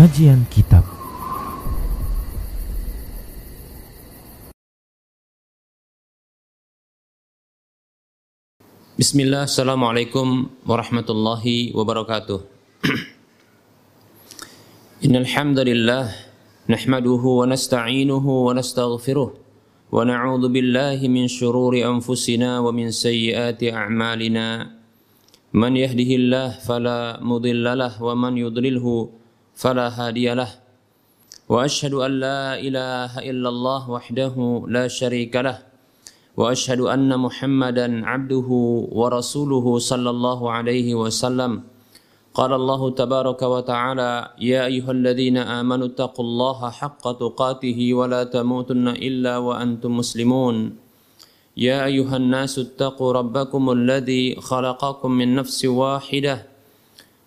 Kajian Kitab. Bismillah, Assalamualaikum warahmatullahi wabarakatuh. Innal hamdalillah nahmaduhu wa nasta'inuhu wa nastaghfiruh wa na'udzu billahi min shururi anfusina wa min sayyiati a'malina. Man yahdihillah fala mudilla lah wa man yudlilhu fala hadiyalah wa ashhadu an la ilaha illallah wahdahu la syarika lah وأشهد أن محمدا عبده ورسوله صلى الله عليه وسلم. قال الله تبارك وتعالى يا أيها الذين آمنوا اتقوا الله حق تقاته ولا تموتن إلا وأنتم مسلمون. يا أيها الناس اتقوا ربكم الذي خلقكم من نفس واحدة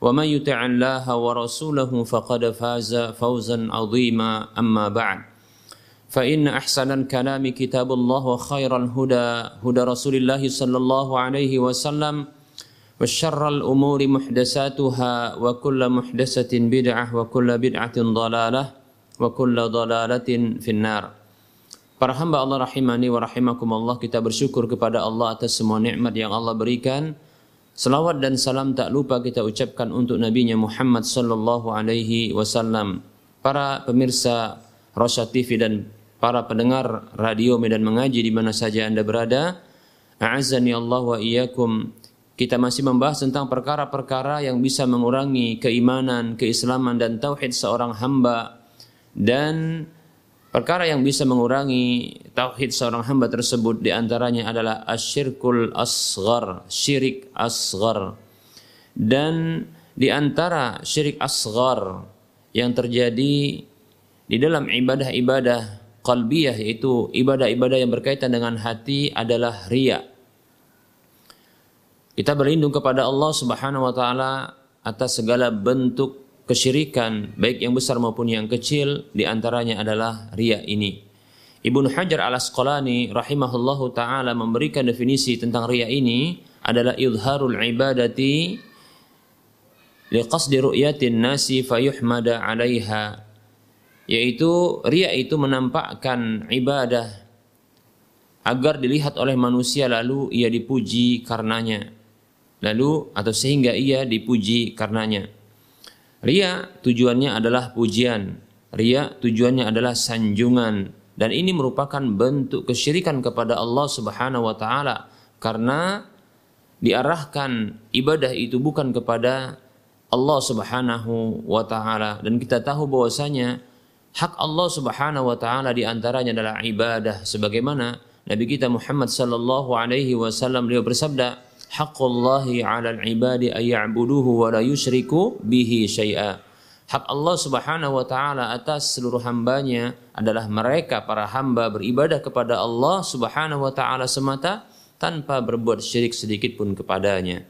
ومن يطع الله ورسوله فقد فاز فوزا عظيما اما بعد. فإن أحسن الكلام كتاب الله وخير الهدى هدى رسول الله صلى الله عليه وسلم. وشر الأمور محدثاتها وكل محدثة بدعة وكل بدعة ضلالة وكل ضلالة في النار. Para hamba Allah rahimani wa rahimakumullah kita bersyukur kepada Allah atas semua nikmat yang Allah berikan. Salawat dan salam tak lupa kita ucapkan untuk nabinya Muhammad sallallahu alaihi wasallam. Para pemirsa Rosya TV dan para pendengar radio Medan Mengaji di mana saja Anda berada. A'azzani Allah wa iyyakum. Kita masih membahas tentang perkara-perkara yang bisa mengurangi keimanan, keislaman dan tauhid seorang hamba dan perkara yang bisa mengurangi tauhid seorang hamba tersebut di antaranya adalah asyirkul asghar, syirik asghar. Dan di antara syirik asghar yang terjadi di dalam ibadah-ibadah qalbiyah yaitu ibadah-ibadah yang berkaitan dengan hati adalah riya. Kita berlindung kepada Allah Subhanahu wa taala atas segala bentuk kesyirikan baik yang besar maupun yang kecil di antaranya adalah riya ini. Ibnu Hajar Al-Asqalani rahimahullahu taala memberikan definisi tentang riya ini adalah idharul ibadati liqasdi ru'yatin nasi fayuhmada 'alaiha. Yaitu ria itu menampakkan ibadah agar dilihat oleh manusia lalu ia dipuji karenanya. Lalu atau sehingga ia dipuji karenanya ria tujuannya adalah pujian. Ria tujuannya adalah sanjungan. Dan ini merupakan bentuk kesyirikan kepada Allah Subhanahu wa taala karena diarahkan ibadah itu bukan kepada Allah Subhanahu wa taala. Dan kita tahu bahwasanya hak Allah Subhanahu wa taala di antaranya adalah ibadah. Sebagaimana Nabi kita Muhammad sallallahu alaihi wasallam beliau bersabda haqqullahi 'alal ibadi ay ya'buduhu wa la yusyriku bihi syai'a hak Allah Subhanahu wa taala atas seluruh hambanya adalah mereka para hamba beribadah kepada Allah Subhanahu wa taala semata tanpa berbuat syirik sedikit pun kepadanya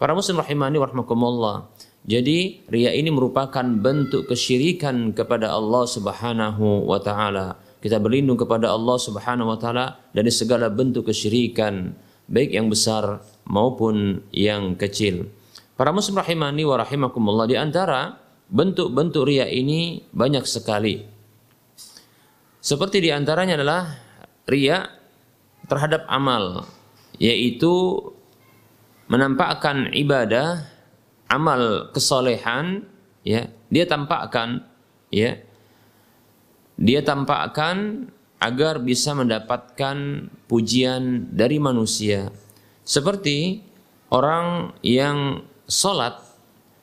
para muslim rahimani warahmatullah jadi ria ini merupakan bentuk kesyirikan kepada Allah Subhanahu wa taala. Kita berlindung kepada Allah Subhanahu wa taala dari segala bentuk kesyirikan, baik yang besar maupun yang kecil. Para muslim rahimani wa rahimakumullah di antara bentuk-bentuk ria ini banyak sekali. Seperti di antaranya adalah ria terhadap amal, yaitu menampakkan ibadah amal kesolehan ya dia tampakkan ya dia tampakkan agar bisa mendapatkan pujian dari manusia seperti orang yang sholat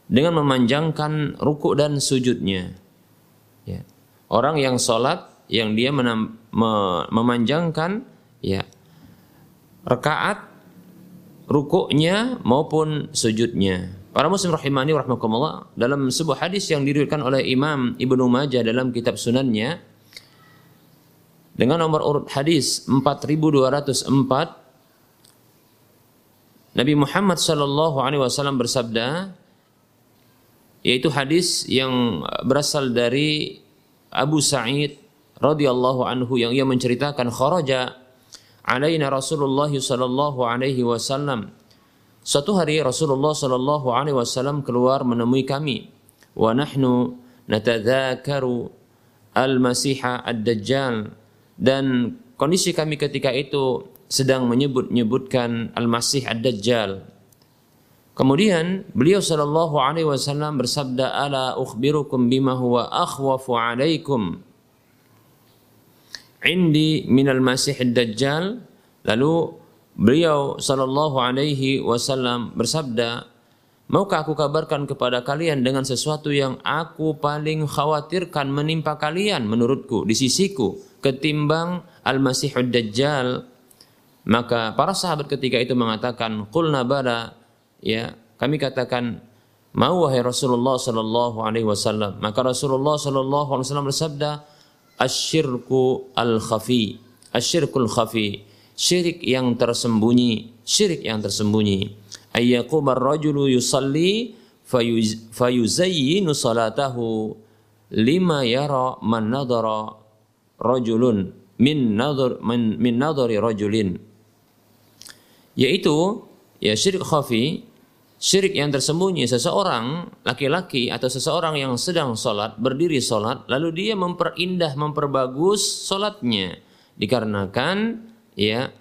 dengan memanjangkan ruku dan sujudnya. Ya. Orang yang sholat yang dia menam, me, memanjangkan ya rekaat rukuknya maupun sujudnya. Para muslim rahimani rahmakumullah dalam sebuah hadis yang diriwayatkan oleh Imam Ibnu Majah dalam kitab sunannya dengan nomor urut hadis 4204 Nabi Muhammad sallallahu alaihi wasallam bersabda yaitu hadis yang berasal dari Abu Sa'id radhiyallahu anhu yang ia menceritakan kharaja alaina Rasulullah sallallahu alaihi wasallam. Suatu hari Rasulullah sallallahu alaihi wasallam keluar menemui kami. Wa nahnu natadzakaru al-masiha ad-dajjal. Dan kondisi kami ketika itu sedang menyebut-nyebutkan Al-Masih Ad-Dajjal. Kemudian beliau sallallahu alaihi wasallam bersabda ala ukhbirukum bima huwa akhwafu alaikum indi minal masih ad-dajjal lalu beliau sallallahu alaihi wasallam bersabda Maukah aku kabarkan kepada kalian dengan sesuatu yang aku paling khawatirkan menimpa kalian menurutku di sisiku ketimbang Al-Masihud Dajjal? Maka para sahabat ketika itu mengatakan, "Qulna bala." Ya, kami katakan, "Mau wahai Rasulullah sallallahu alaihi wasallam." Maka Rasulullah sallallahu alaihi wasallam bersabda, "Asyirku al-khafi." Asyirkul khafi, syirik yang tersembunyi, syirik yang tersembunyi ayyaquma ar-rajulu yusalli fayuzayyinu salatahu lima yara man nadara rajulun min nadhar min, min nadhari rajulin yaitu ya syirik khafi syirik yang tersembunyi seseorang laki-laki atau seseorang yang sedang sholat berdiri sholat lalu dia memperindah memperbagus sholatnya dikarenakan ya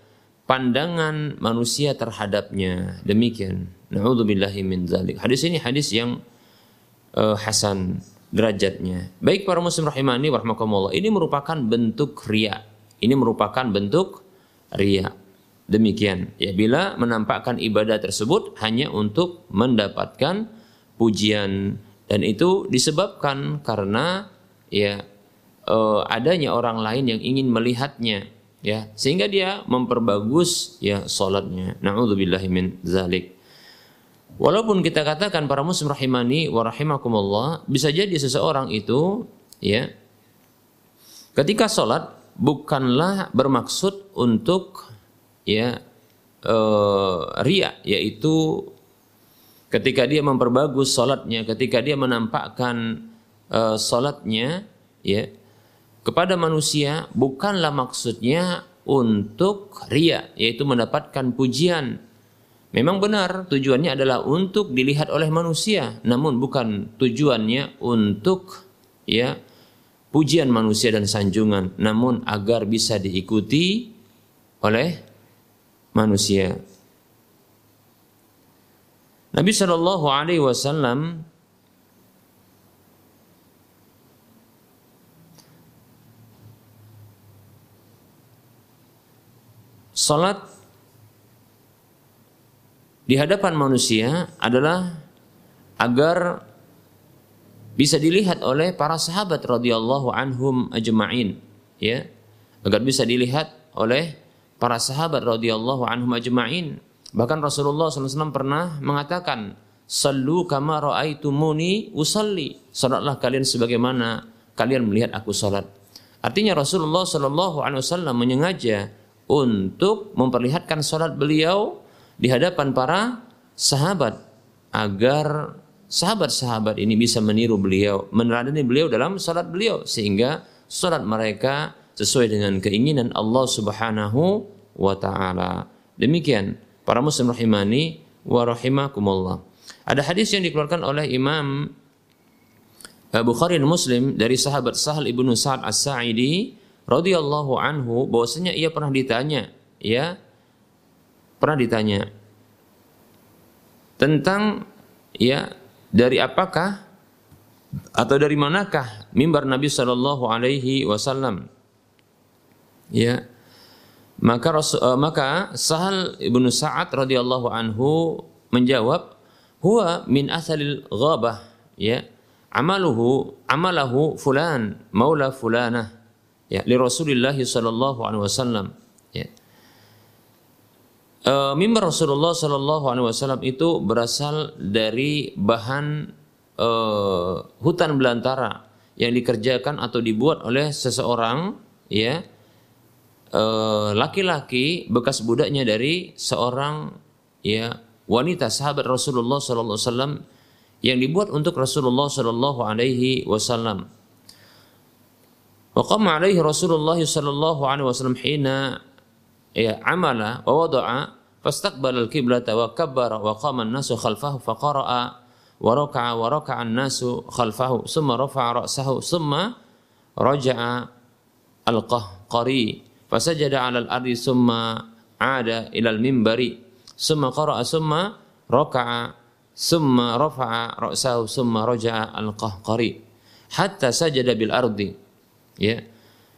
pandangan manusia terhadapnya. Demikian. Nauzubillahi min dzalik. Hadis ini hadis yang uh, hasan derajatnya. Baik para muslim rahimani warahmatullah. Ini merupakan bentuk ria. Ini merupakan bentuk ria. Demikian. Ya bila menampakkan ibadah tersebut hanya untuk mendapatkan pujian. Dan itu disebabkan karena ya uh, adanya orang lain yang ingin melihatnya ya. Sehingga dia memperbagus ya salatnya. Naudzubillahi min zalik. Walaupun kita katakan para muslim rahimani wa rahimakumullah bisa jadi seseorang itu ya ketika salat bukanlah bermaksud untuk ya uh, ria yaitu ketika dia memperbagus salatnya ketika dia menampakkan uh, salatnya ya kepada manusia bukanlah maksudnya untuk ria yaitu mendapatkan pujian. Memang benar tujuannya adalah untuk dilihat oleh manusia, namun bukan tujuannya untuk ya pujian manusia dan sanjungan, namun agar bisa diikuti oleh manusia. Nabi Shallallahu Alaihi Wasallam Salat di hadapan manusia adalah agar bisa dilihat oleh para sahabat radhiyallahu anhum ajma'in ya agar bisa dilihat oleh para sahabat radhiyallahu anhum ajma'in. Bahkan Rasulullah SAW pernah mengatakan sallu kama raaitumuni usalli. Salatlah kalian sebagaimana kalian melihat aku salat. Artinya Rasulullah SAW menyengaja untuk memperlihatkan sholat beliau di hadapan para sahabat agar sahabat-sahabat ini bisa meniru beliau, meneladani beliau dalam sholat beliau sehingga sholat mereka sesuai dengan keinginan Allah Subhanahu wa taala. Demikian para muslim rahimani wa rahimakumullah. Ada hadis yang dikeluarkan oleh Imam Bukhari dan Muslim dari sahabat Sahal ibnu Sa'ad As-Sa'idi radhiyallahu anhu bahwasanya ia pernah ditanya, ya, pernah ditanya tentang ya dari apakah atau dari manakah mimbar Nabi Shallallahu Alaihi Wasallam? Ya, maka Rasul, uh, maka Sahal ibnu Sa'ad radhiyallahu anhu menjawab, huwa min asalil ghabah, ya, amaluhu amalahu fulan maula fulanah ya li Rasulillah sallallahu alaihi wasallam. Ya. E, mimbar Rasulullah sallallahu alaihi wasallam itu berasal dari bahan e, hutan belantara yang dikerjakan atau dibuat oleh seseorang ya laki-laki bekas budaknya dari seorang ya wanita sahabat Rasulullah sallallahu alaihi wasallam yang dibuat untuk Rasulullah sallallahu alaihi wasallam. Wa alaihi Rasulullah sallallahu alaihi wasallam hina ya amala wa wada'a fastaqbala al-qiblata wa kabbara wa qama an-nasu khalfahu fa qara'a wa raka'a wa raka'a an-nasu khalfahu thumma rafa'a ra'sahu thumma raja'a al-qahqari fasajada 'ala al-ardi thumma 'ada ila al-minbari thumma qara'a thumma raka'a thumma rafa'a ra'sahu thumma raja'a al-qahqari. Hatta sajada bil ardi. Ya.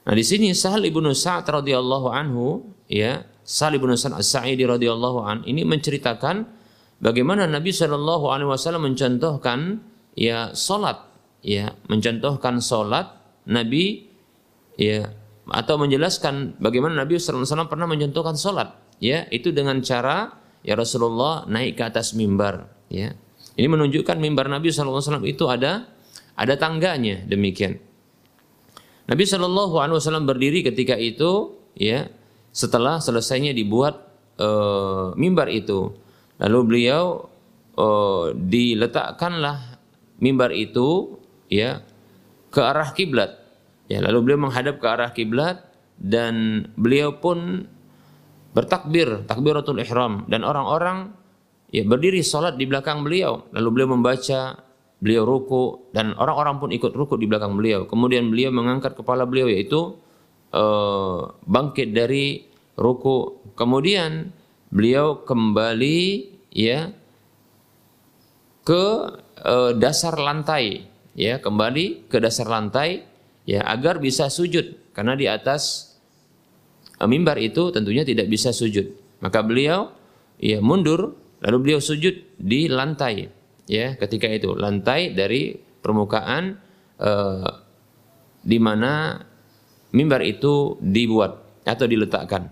Nah di sini Sahal ibnu Sa'ad radhiyallahu anhu ya Sahal ibnu Sa'ad As-Sa'idi radhiyallahu an ini menceritakan bagaimana Nabi Shallallahu alaihi wasallam mencontohkan ya salat ya mencontohkan salat Nabi ya atau menjelaskan bagaimana Nabi wasallam pernah mencontohkan salat ya. Itu dengan cara ya Rasulullah naik ke atas mimbar ya. Ini menunjukkan mimbar Nabi SAW itu ada ada tangganya demikian. Nabi Wasallam berdiri ketika itu ya setelah selesainya dibuat e, mimbar itu. Lalu beliau e, diletakkanlah mimbar itu ya ke arah kiblat ya lalu beliau menghadap ke arah kiblat dan beliau pun bertakbir takbiratul ihram. Dan orang-orang ya berdiri sholat di belakang beliau. Lalu beliau membaca beliau ruku dan orang-orang pun ikut ruku di belakang beliau. Kemudian beliau mengangkat kepala beliau yaitu uh, bangkit dari ruku. Kemudian beliau kembali ya ke uh, dasar lantai ya kembali ke dasar lantai ya agar bisa sujud karena di atas uh, mimbar itu tentunya tidak bisa sujud maka beliau ya mundur Lalu beliau sujud di lantai, ya ketika itu lantai dari permukaan eh, di mana mimbar itu dibuat atau diletakkan.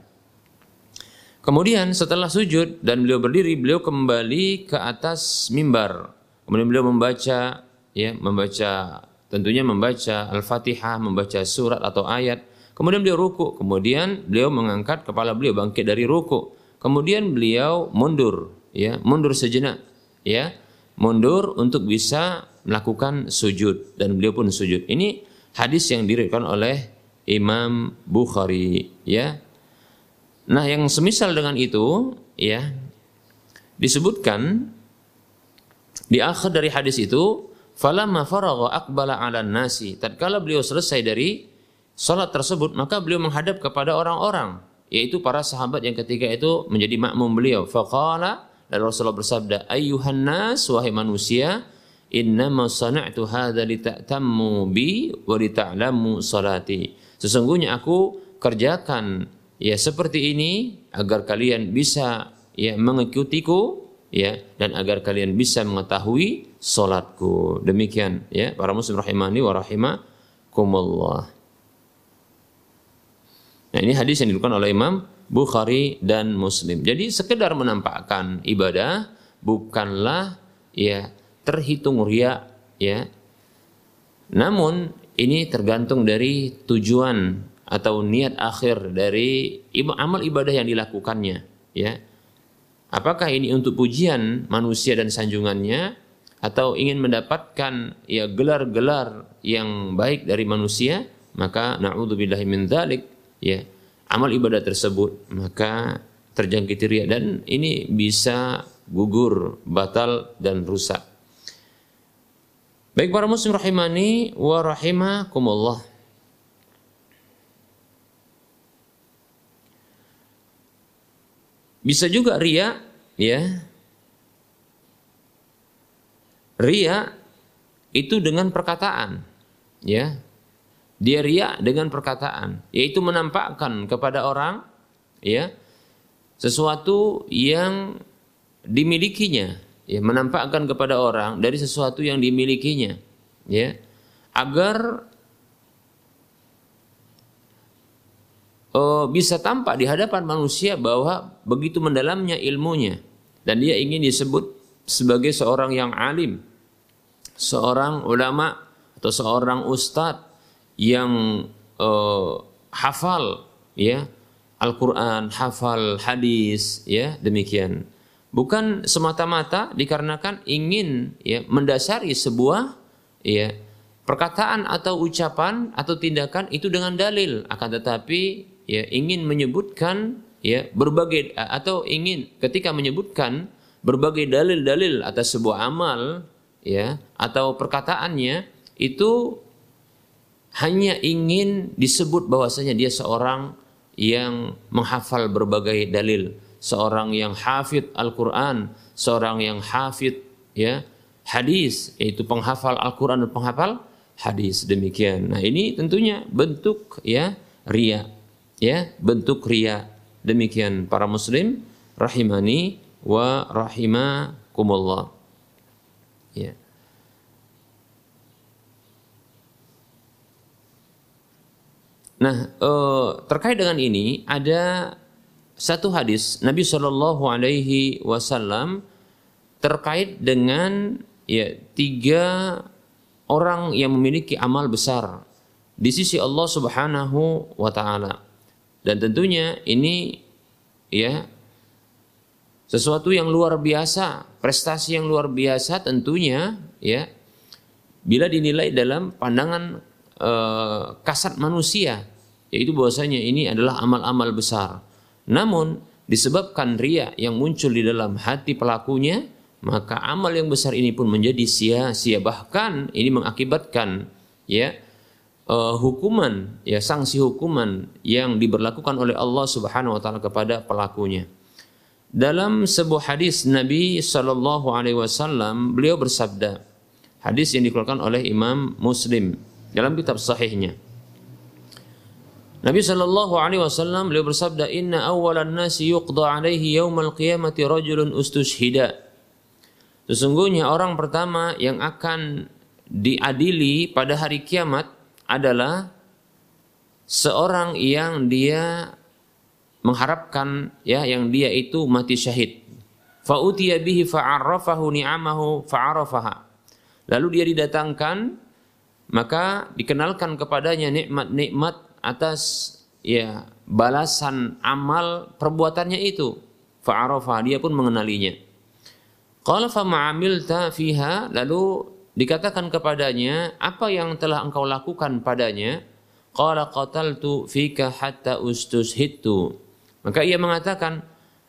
Kemudian setelah sujud dan beliau berdiri, beliau kembali ke atas mimbar. Kemudian beliau membaca, ya membaca tentunya membaca Al-Fatihah, membaca surat atau ayat. Kemudian beliau ruku, kemudian beliau mengangkat kepala beliau bangkit dari ruku. Kemudian beliau mundur ya mundur sejenak ya. Mundur untuk bisa melakukan sujud. Dan beliau pun sujud. Ini hadis yang diriwayatkan oleh Imam Bukhari ya. Nah yang semisal dengan itu ya disebutkan di akhir dari hadis itu falamma faragha aqbala 'ala nasi tatkala beliau selesai dari salat tersebut maka beliau menghadap kepada orang-orang yaitu para sahabat yang ketika itu menjadi makmum beliau faqala dan Rasulullah bersabda, "Ayyuhan nas wahai manusia, innama sana'tu hadza lita'tammu bi wa lita'lamu salati." Sesungguhnya aku kerjakan ya seperti ini agar kalian bisa ya mengikutiku ya dan agar kalian bisa mengetahui salatku. Demikian ya para muslim rahimani wa rahimakumullah. Nah, ini hadis yang dilakukan oleh Imam Bukhari dan Muslim. Jadi sekedar menampakkan ibadah bukanlah ya terhitung ria ya. Namun ini tergantung dari tujuan atau niat akhir dari amal ibadah yang dilakukannya ya. Apakah ini untuk pujian manusia dan sanjungannya atau ingin mendapatkan ya gelar-gelar yang baik dari manusia maka naudzubillahi min dzalik ya amal ibadah tersebut maka terjangkit ria dan ini bisa gugur, batal dan rusak. Baik para muslim rahimani wa rahimakumullah. Bisa juga ria ya. Ria itu dengan perkataan ya dia riak dengan perkataan, yaitu menampakkan kepada orang ya sesuatu yang dimilikinya, ya menampakkan kepada orang dari sesuatu yang dimilikinya, ya agar uh, bisa tampak di hadapan manusia bahwa begitu mendalamnya ilmunya. Dan dia ingin disebut sebagai seorang yang alim, seorang ulama atau seorang ustadz yang uh, hafal ya. Al-Qur'an, hafal hadis, ya, demikian. Bukan semata-mata dikarenakan ingin ya mendasari sebuah ya perkataan atau ucapan atau tindakan itu dengan dalil, akan tetapi ya ingin menyebutkan ya berbagai atau ingin ketika menyebutkan berbagai dalil-dalil atas sebuah amal ya atau perkataannya itu hanya ingin disebut bahwasanya dia seorang yang menghafal berbagai dalil, seorang yang hafid Al-Qur'an, seorang yang hafid ya hadis yaitu penghafal Al-Qur'an dan penghafal hadis demikian. Nah, ini tentunya bentuk ya ria ya, bentuk ria Demikian para muslim rahimani wa rahimakumullah. Ya. Nah, eh, terkait dengan ini ada satu hadis Nabi Shallallahu Alaihi Wasallam terkait dengan ya tiga orang yang memiliki amal besar di sisi Allah Subhanahu wa taala. Dan tentunya ini ya sesuatu yang luar biasa, prestasi yang luar biasa tentunya ya bila dinilai dalam pandangan e, kasat manusia yaitu bahwasanya ini adalah amal-amal besar. Namun disebabkan ria yang muncul di dalam hati pelakunya, maka amal yang besar ini pun menjadi sia-sia bahkan ini mengakibatkan ya uh, hukuman ya sanksi hukuman yang diberlakukan oleh Allah Subhanahu wa taala kepada pelakunya. Dalam sebuah hadis Nabi Shallallahu alaihi wasallam beliau bersabda, hadis yang dikeluarkan oleh Imam Muslim dalam kitab sahihnya. Nabi Shallallahu alaihi wasallam beliau bersabda, "Inna awwalan nasi yuqda alaihi yaumal qiyamati rajulun ustushhida." Sesungguhnya orang pertama yang akan diadili pada hari kiamat adalah seorang yang dia mengharapkan ya yang dia itu mati syahid. Fa'utiya bihi fa'arrafahu ni'amahu fa'arafaha. Lalu dia didatangkan maka dikenalkan kepadanya nikmat-nikmat atas ya balasan amal perbuatannya itu. Fa'arafaha dia pun mengenalinya. Qala fa ma'amilta fiha lalu dikatakan kepadanya, apa yang telah engkau lakukan padanya? Qala qataltu fika hatta ustushittu. Maka ia mengatakan,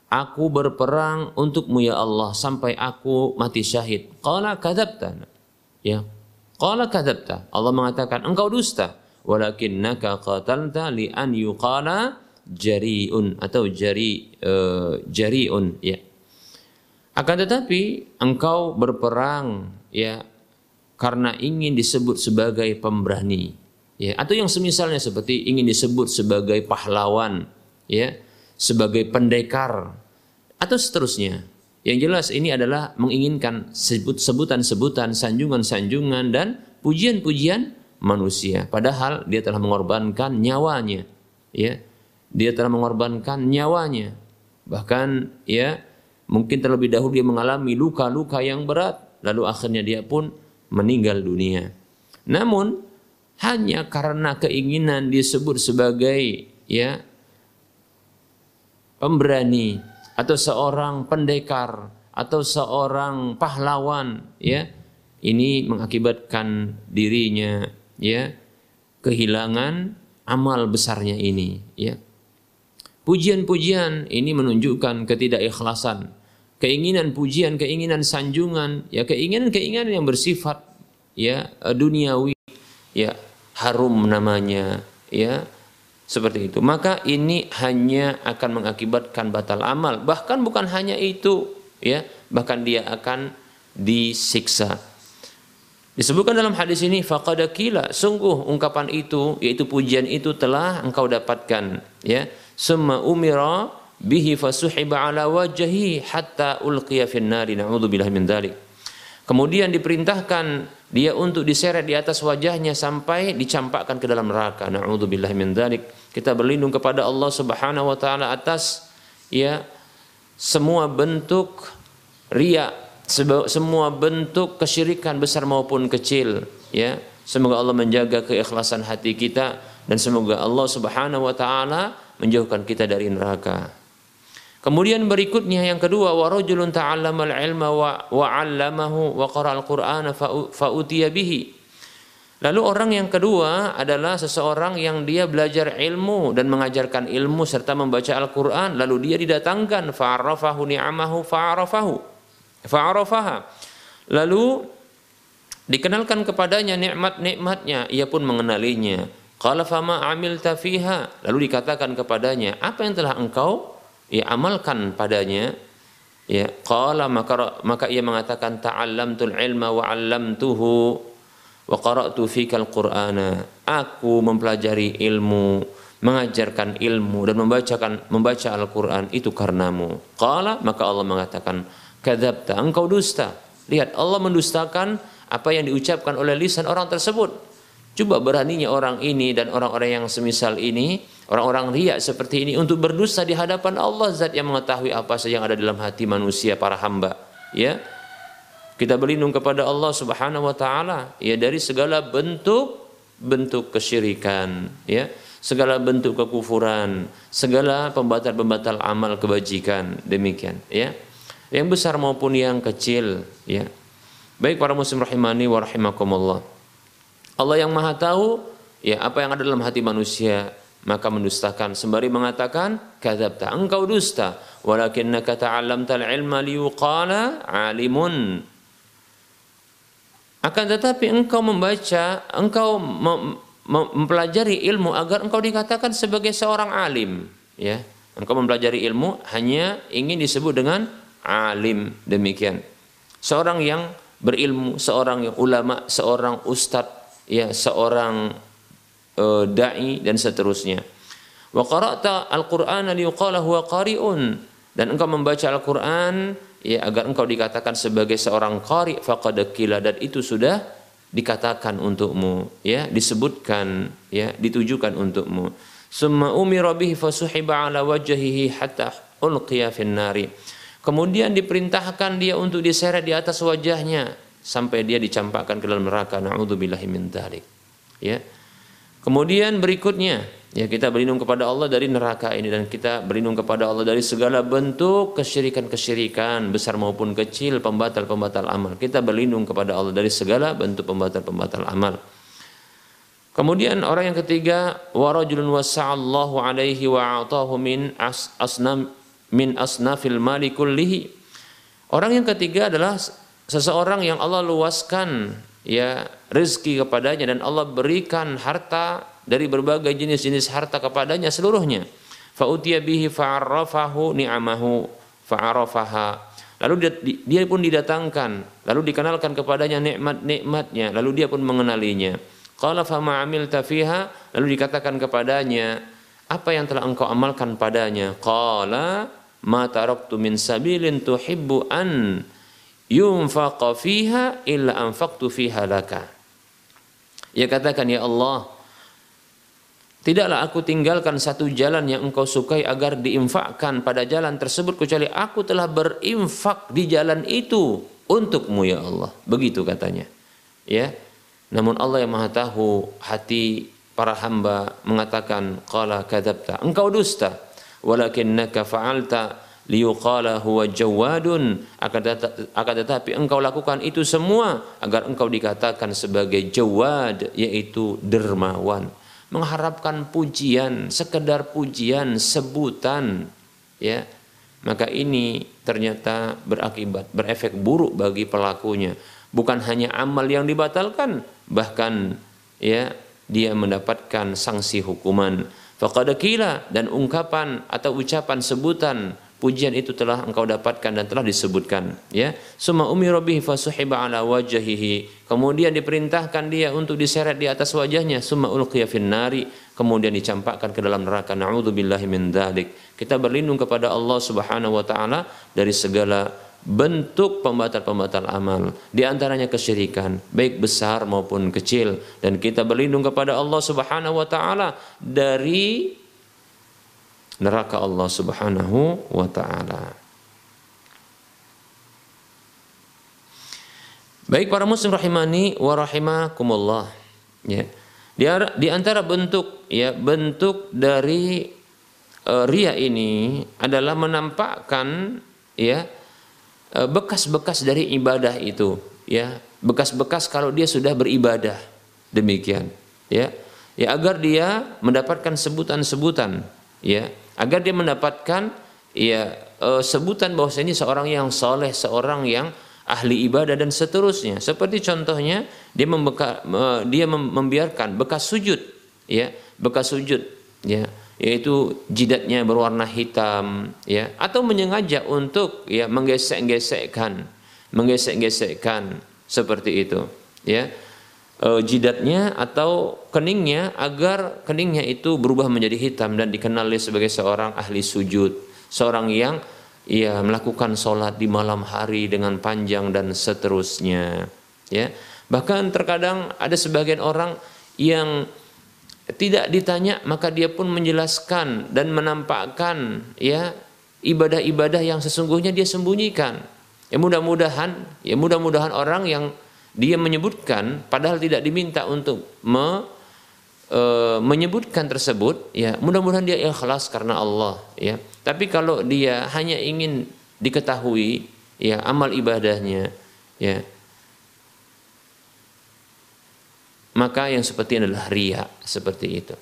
aku berperang untukmu ya Allah sampai aku mati syahid. Qala kadzabta. Ya. Qala kadzabta. Allah mengatakan, engkau dusta. Walakinnaka qatalta li an yuqala jariun atau jari uh, jariun ya. Akan tetapi engkau berperang ya karena ingin disebut sebagai pemberani ya. Atau yang semisalnya seperti ingin disebut sebagai pahlawan ya. Sebagai pendekar atau seterusnya. Yang jelas ini adalah menginginkan sebut sebutan-sebutan sanjungan-sanjungan dan pujian-pujian manusia. Padahal dia telah mengorbankan nyawanya ya. Dia telah mengorbankan nyawanya. Bahkan ya mungkin terlebih dahulu dia mengalami luka-luka yang berat lalu akhirnya dia pun meninggal dunia. Namun hanya karena keinginan disebut sebagai ya pemberani atau seorang pendekar atau seorang pahlawan ya ini mengakibatkan dirinya ya kehilangan amal besarnya ini ya pujian-pujian ini menunjukkan ketidakikhlasan keinginan pujian, keinginan sanjungan, ya keinginan-keinginan yang bersifat ya duniawi, ya harum namanya, ya seperti itu. Maka ini hanya akan mengakibatkan batal amal. Bahkan bukan hanya itu, ya, bahkan dia akan disiksa. Disebutkan dalam hadis ini faqad kila sungguh ungkapan itu yaitu pujian itu telah engkau dapatkan ya summa umira bihi fasuhiba ala wajhi hatta ulqiya fin nari na'udzubillah min dzalik. Kemudian diperintahkan dia untuk diseret di atas wajahnya sampai dicampakkan ke dalam neraka. Na'udzubillah min dzalik. Kita berlindung kepada Allah Subhanahu wa taala atas ya semua bentuk ria, semua bentuk kesyirikan besar maupun kecil, ya. Semoga Allah menjaga keikhlasan hati kita dan semoga Allah Subhanahu wa taala menjauhkan kita dari neraka. Kemudian berikutnya yang kedua wa rajulun ta'allama al-ilma wa, wa 'allamahu wa qara al-Qur'ana fa bihi. Lalu orang yang kedua adalah seseorang yang dia belajar ilmu dan mengajarkan ilmu serta membaca Al-Qur'an lalu dia didatangkan fa'arafahu ni'amahu fa'arafahu fa'arafaha. Lalu dikenalkan kepadanya nikmat-nikmatnya ia pun mengenalinya. Qala fama amilta fiha lalu dikatakan kepadanya apa yang telah engkau ya amalkan padanya ya qala maka maka ia mengatakan ta'allamtul ilma wa 'allamtuhu wa qara'tu fikal qur'ana aku mempelajari ilmu mengajarkan ilmu dan membacakan membaca Al-Qur'an itu karenamu. Qala maka Allah mengatakan kadzabta engkau dusta. Lihat Allah mendustakan apa yang diucapkan oleh lisan orang tersebut. Coba beraninya orang ini dan orang-orang yang semisal ini orang-orang riak seperti ini untuk berdusta di hadapan Allah zat yang mengetahui apa saja yang ada dalam hati manusia para hamba ya kita berlindung kepada Allah Subhanahu wa taala ya dari segala bentuk bentuk kesyirikan ya, segala bentuk kekufuran, segala pembatal-pembatal amal kebajikan demikian ya. Yang besar maupun yang kecil ya. Baik para muslim rahimani wa rahimakumullah. Allah yang Maha tahu ya apa yang ada dalam hati manusia maka mendustakan sembari mengatakan kadzabta engkau dusta walakinnaka ta'allamtal ilma liyuqala alimun akan tetapi engkau membaca, engkau mempelajari ilmu agar engkau dikatakan sebagai seorang alim, ya. Engkau mempelajari ilmu hanya ingin disebut dengan alim demikian. Seorang yang berilmu, seorang yang ulama, seorang ustadz, ya, seorang uh, dai dan seterusnya. Wa qara'ta al-Qur'ana liyuqala huwa qari'un. Dan engkau membaca Al-Qur'an ya agar engkau dikatakan sebagai seorang qari faqad qila. Dan itu sudah dikatakan untukmu ya disebutkan ya ditujukan untukmu. Summa umira bihi fasuhiba ala wajhihi hatta ulqiya fin nari. Kemudian diperintahkan dia untuk diseret di atas wajahnya sampai dia dicampakkan ke dalam neraka. Naudzubillahi min dzalik ya kemudian berikutnya Ya kita berlindung kepada Allah dari neraka ini dan kita berlindung kepada Allah dari segala bentuk kesyirikan-kesyirikan besar maupun kecil, pembatal-pembatal amal. Kita berlindung kepada Allah dari segala bentuk pembatal-pembatal amal. Kemudian orang yang ketiga warajulun wasa'allahu alaihi wa a'tahu min as asnam min asnafil mali kullihi. Orang yang ketiga adalah seseorang yang Allah luaskan ya rezeki kepadanya dan Allah berikan harta dari berbagai jenis-jenis harta kepadanya seluruhnya. Fa'utiya bihi fa'arrafahu ni'amahu fa'arafaha. Lalu dia, dia pun didatangkan, lalu dikenalkan kepadanya nikmat-nikmatnya, lalu dia pun mengenalinya. Qala fama amilta fiha, lalu dikatakan kepadanya, apa yang telah engkau amalkan padanya? Qala ma taraktu min sabilin tuhibbu an yunfaqa fiha illa anfaqtu fiha laka. Ia katakan, Ya Allah, Tidaklah aku tinggalkan satu jalan yang engkau sukai agar diinfakkan pada jalan tersebut kecuali aku telah berinfak di jalan itu untukmu ya Allah. Begitu katanya. Ya. Namun Allah yang Maha tahu hati para hamba mengatakan qala kadzabta. Engkau dusta. Walakinnaka fa'alta liyuqala huwa jawadun akan tetapi engkau lakukan itu semua agar engkau dikatakan sebagai jawad yaitu dermawan mengharapkan pujian, sekedar pujian, sebutan, ya, maka ini ternyata berakibat, berefek buruk bagi pelakunya. Bukan hanya amal yang dibatalkan, bahkan ya dia mendapatkan sanksi hukuman. Faqad dan ungkapan atau ucapan sebutan pujian itu telah engkau dapatkan dan telah disebutkan ya. Summa umira fasuhiba ala wajhihi kemudian diperintahkan dia untuk diseret di atas wajahnya. Summa ulqiya nari kemudian dicampakkan ke dalam neraka. Naudzubillahi min dzalik kita berlindung kepada Allah Subhanahu wa taala dari segala bentuk pembatal-pembatal amal di antaranya kesyirikan baik besar maupun kecil. Dan kita berlindung kepada Allah Subhanahu wa taala dari neraka Allah Subhanahu wa taala. Baik para muslim rahimani wa rahimakumullah. Ya. Di, di antara bentuk ya bentuk dari uh, ria ini adalah menampakkan ya bekas-bekas dari ibadah itu ya bekas-bekas kalau dia sudah beribadah demikian ya ya agar dia mendapatkan sebutan-sebutan ya agar dia mendapatkan ya uh, sebutan bahwa ini seorang yang soleh seorang yang ahli ibadah dan seterusnya. Seperti contohnya dia membeka, dia membiarkan bekas sujud ya bekas sujud ya yaitu jidatnya berwarna hitam ya atau menyengaja untuk ya menggesek-gesekkan menggesek-gesekkan seperti itu ya e, jidatnya atau keningnya agar keningnya itu berubah menjadi hitam dan dikenal sebagai seorang ahli sujud seorang yang ya melakukan sholat di malam hari dengan panjang dan seterusnya ya bahkan terkadang ada sebagian orang yang tidak ditanya maka dia pun menjelaskan dan menampakkan ya ibadah-ibadah yang sesungguhnya dia sembunyikan. Ya mudah-mudahan ya mudah-mudahan orang yang dia menyebutkan padahal tidak diminta untuk me, e, menyebutkan tersebut ya mudah-mudahan dia ikhlas karena Allah ya. Tapi kalau dia hanya ingin diketahui ya amal ibadahnya ya maka yang seperti adalah ria seperti itu.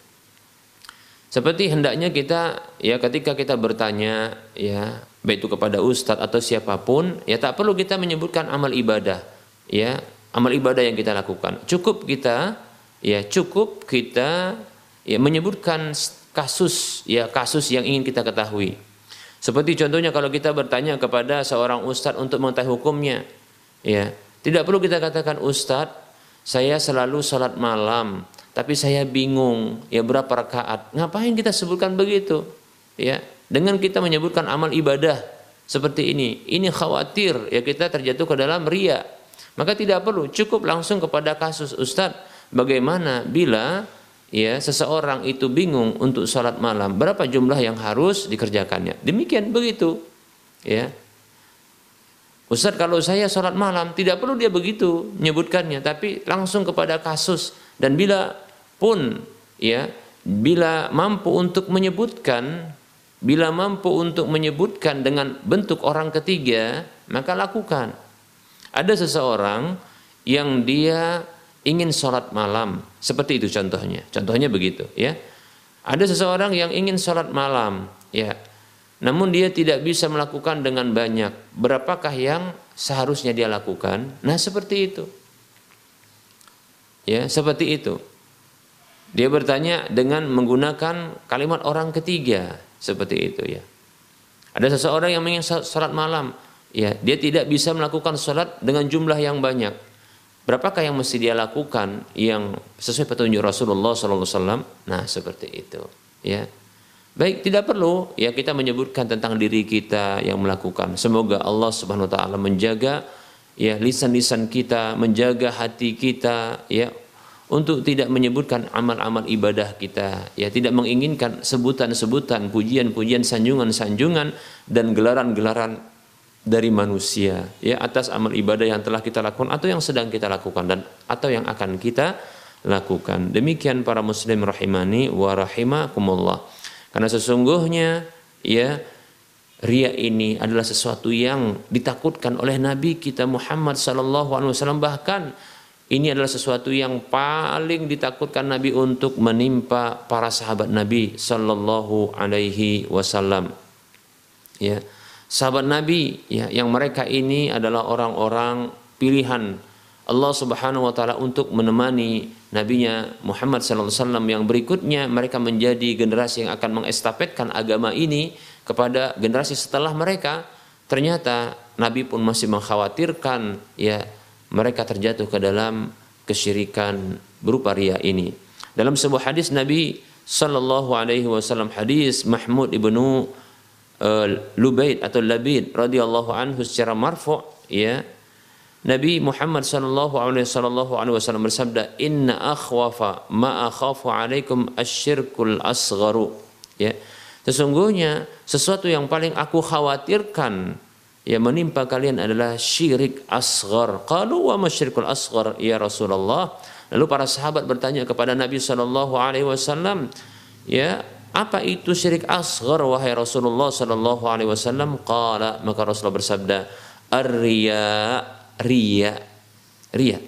Seperti hendaknya kita ya ketika kita bertanya ya baik itu kepada ustadz atau siapa pun ya tak perlu kita menyebutkan amal ibadah ya amal ibadah yang kita lakukan. Cukup kita ya cukup kita ya menyebutkan kasus ya kasus yang ingin kita ketahui. Seperti contohnya kalau kita bertanya kepada seorang ustadz untuk mengetahui hukumnya ya tidak perlu kita katakan ustadz saya selalu sholat malam, tapi saya bingung ya berapa rakaat. Ngapain kita sebutkan begitu? Ya, dengan kita menyebutkan amal ibadah seperti ini, ini khawatir ya kita terjatuh ke dalam ria. Maka tidak perlu, cukup langsung kepada kasus Ustadz. Bagaimana bila ya seseorang itu bingung untuk sholat malam, berapa jumlah yang harus dikerjakannya? Demikian begitu, ya. Ustaz kalau saya sholat malam tidak perlu dia begitu menyebutkannya tapi langsung kepada kasus dan bila pun ya bila mampu untuk menyebutkan bila mampu untuk menyebutkan dengan bentuk orang ketiga maka lakukan ada seseorang yang dia ingin sholat malam seperti itu contohnya contohnya begitu ya ada seseorang yang ingin sholat malam ya namun dia tidak bisa melakukan dengan banyak. Berapakah yang seharusnya dia lakukan? Nah, seperti itu. Ya, seperti itu. Dia bertanya dengan menggunakan kalimat orang ketiga, seperti itu ya. Ada seseorang yang ingin sholat malam, ya, dia tidak bisa melakukan sholat dengan jumlah yang banyak. Berapakah yang mesti dia lakukan yang sesuai petunjuk Rasulullah SAW? Nah, seperti itu, ya. Baik, tidak perlu ya kita menyebutkan tentang diri kita yang melakukan. Semoga Allah Subhanahu wa taala menjaga ya lisan-lisan kita, menjaga hati kita ya untuk tidak menyebutkan amal-amal ibadah kita, ya tidak menginginkan sebutan-sebutan, pujian-pujian, sanjungan-sanjungan dan gelaran-gelaran dari manusia ya atas amal ibadah yang telah kita lakukan atau yang sedang kita lakukan dan atau yang akan kita lakukan. Demikian para muslim rahimani wa rahimakumullah. Karena sesungguhnya ya ria ini adalah sesuatu yang ditakutkan oleh Nabi kita Muhammad sallallahu alaihi wasallam bahkan ini adalah sesuatu yang paling ditakutkan Nabi untuk menimpa para sahabat Nabi sallallahu alaihi wasallam. Ya. Sahabat Nabi ya yang mereka ini adalah orang-orang pilihan Allah Subhanahu wa taala untuk menemani nabinya Muhammad sallallahu alaihi wasallam. Yang berikutnya mereka menjadi generasi yang akan mengestafetkan agama ini kepada generasi setelah mereka. Ternyata nabi pun masih mengkhawatirkan ya mereka terjatuh ke dalam kesyirikan berupa ria ini. Dalam sebuah hadis nabi sallallahu alaihi wasallam hadis Mahmud ibnu uh, Lubaid atau Labid radhiyallahu anhu secara marfu ya Nabi Muhammad sallallahu alaihi wasallam bersabda, "Inna akhwafa ma akhafu alaikum asyirkul asgharu." Ya. Sesungguhnya sesuatu yang paling aku khawatirkan yang menimpa kalian adalah syirik asghar. Qalu wa masyirkul asghar ya Rasulullah? Lalu para sahabat bertanya kepada Nabi sallallahu alaihi wasallam, ya, apa itu syirik asghar wahai Rasulullah sallallahu alaihi wasallam? Qala maka Rasulullah bersabda, "Ar-riya, riya, riya."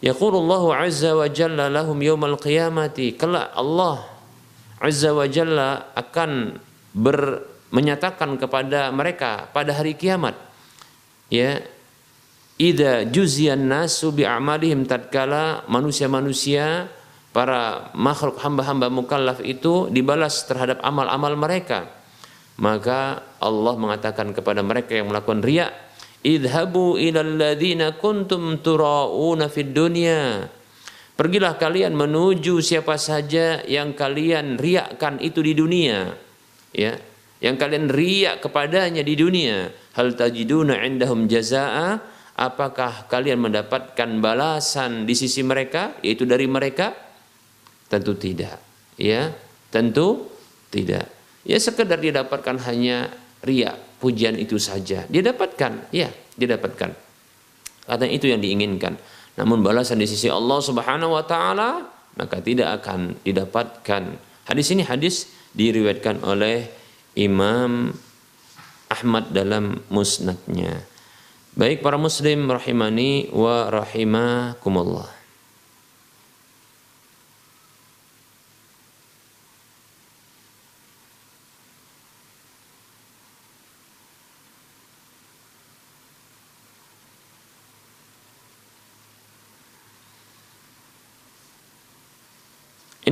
Yaqulullahu azza wa jalla lahum yawmal qiyamati. Kelak Allah azza wa jalla akan ber, menyatakan kepada mereka pada hari kiamat. Ya, Ida juzian nasu bi amalihim tatkala manusia-manusia para makhluk hamba-hamba mukallaf itu dibalas terhadap amal-amal mereka. Maka Allah mengatakan kepada mereka yang melakukan riya, "Idhabu ilal ladzina kuntum turauna fid dunya." Pergilah kalian menuju siapa saja yang kalian riakkan itu di dunia. Ya, yang kalian riak kepadanya di dunia. Hal tajiduna indahum jazaa? Apakah kalian mendapatkan balasan di sisi mereka, yaitu dari mereka? Tentu tidak. Ya, tentu tidak. Ya sekedar dia dapatkan hanya ria, pujian itu saja. Dia dapatkan, ya, dia dapatkan. Karena itu yang diinginkan. Namun balasan di sisi Allah Subhanahu wa taala maka tidak akan didapatkan. Hadis ini hadis diriwayatkan oleh Imam Ahmad dalam musnadnya. Baik para muslim rahimani wa rahimakumullah.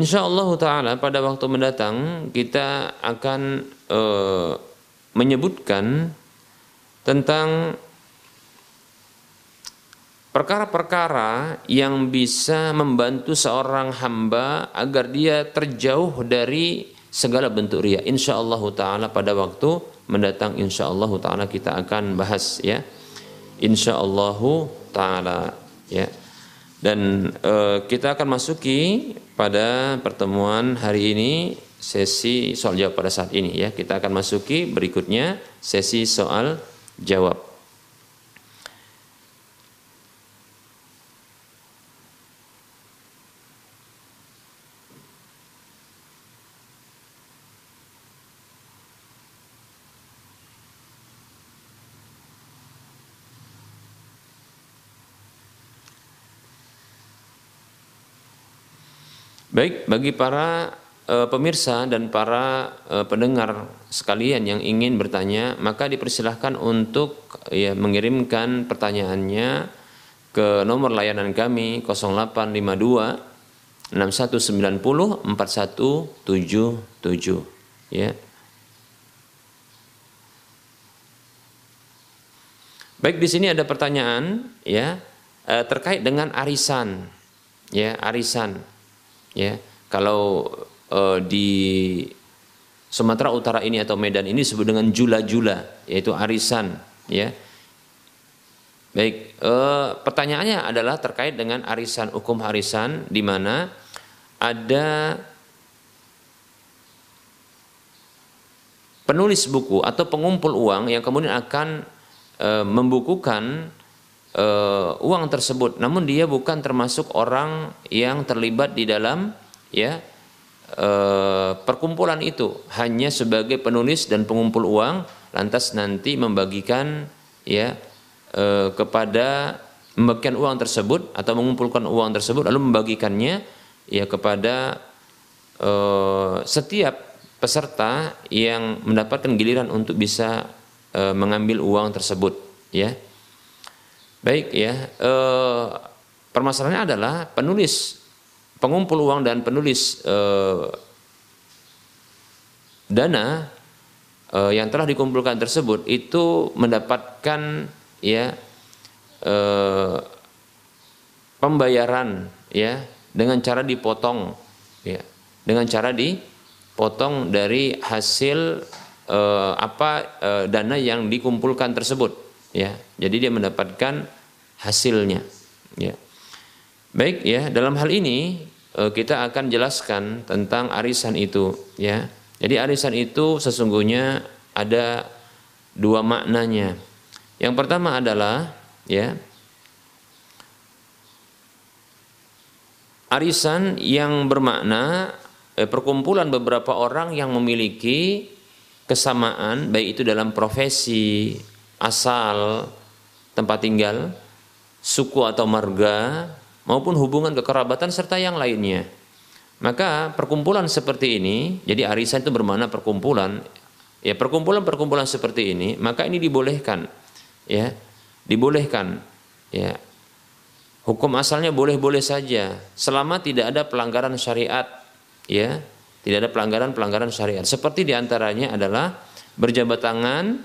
Insya Allah Taala pada waktu mendatang kita akan e, menyebutkan tentang perkara-perkara yang bisa membantu seorang hamba agar dia terjauh dari segala bentuk ria. Insya Allah Taala pada waktu mendatang Insya Allah Taala kita akan bahas ya. Insya Allah Taala ya. Dan e, kita akan masuki pada pertemuan hari ini sesi soal jawab pada saat ini ya. Kita akan masuki berikutnya sesi soal jawab. Baik, bagi para e, pemirsa dan para e, pendengar sekalian yang ingin bertanya, maka dipersilahkan untuk ya mengirimkan pertanyaannya ke nomor layanan kami 0852 6190 4177 ya. Baik di sini ada pertanyaan ya e, terkait dengan arisan ya arisan ya kalau uh, di Sumatera Utara ini atau Medan ini disebut dengan jula-jula yaitu arisan ya. Baik uh, pertanyaannya adalah terkait dengan arisan hukum arisan di mana ada penulis buku atau pengumpul uang yang kemudian akan e, membukukan uh, uang tersebut. Namun dia bukan termasuk orang yang terlibat di dalam ya uh, perkumpulan itu. Hanya sebagai penulis dan pengumpul uang lantas nanti membagikan ya uh, kepada membagikan uang tersebut atau mengumpulkan uang tersebut lalu membagikannya ya kepada uh, setiap peserta yang mendapatkan giliran untuk bisa mengambil uang tersebut ya Baik ya, e, permasalahannya adalah penulis pengumpul uang dan penulis e, dana e, yang telah dikumpulkan tersebut itu mendapatkan ya e, pembayaran ya dengan cara dipotong ya dengan cara dipotong dari hasil e, apa e, dana yang dikumpulkan tersebut ya. Jadi dia mendapatkan hasilnya. Ya. Baik ya. Dalam hal ini eh, kita akan jelaskan tentang arisan itu ya. Jadi arisan itu sesungguhnya ada dua maknanya. Yang pertama adalah ya arisan yang bermakna eh, perkumpulan beberapa orang yang memiliki kesamaan baik itu dalam profesi, asal, tempat tinggal, suku atau marga maupun hubungan kekerabatan serta yang lainnya. Maka perkumpulan seperti ini, jadi arisan itu bermakna perkumpulan. Ya, perkumpulan-perkumpulan seperti ini, maka ini dibolehkan. Ya, dibolehkan. Ya. Hukum asalnya boleh-boleh saja selama tidak ada pelanggaran syariat, ya. Tidak ada pelanggaran-pelanggaran syariat. Seperti di antaranya adalah berjabat tangan,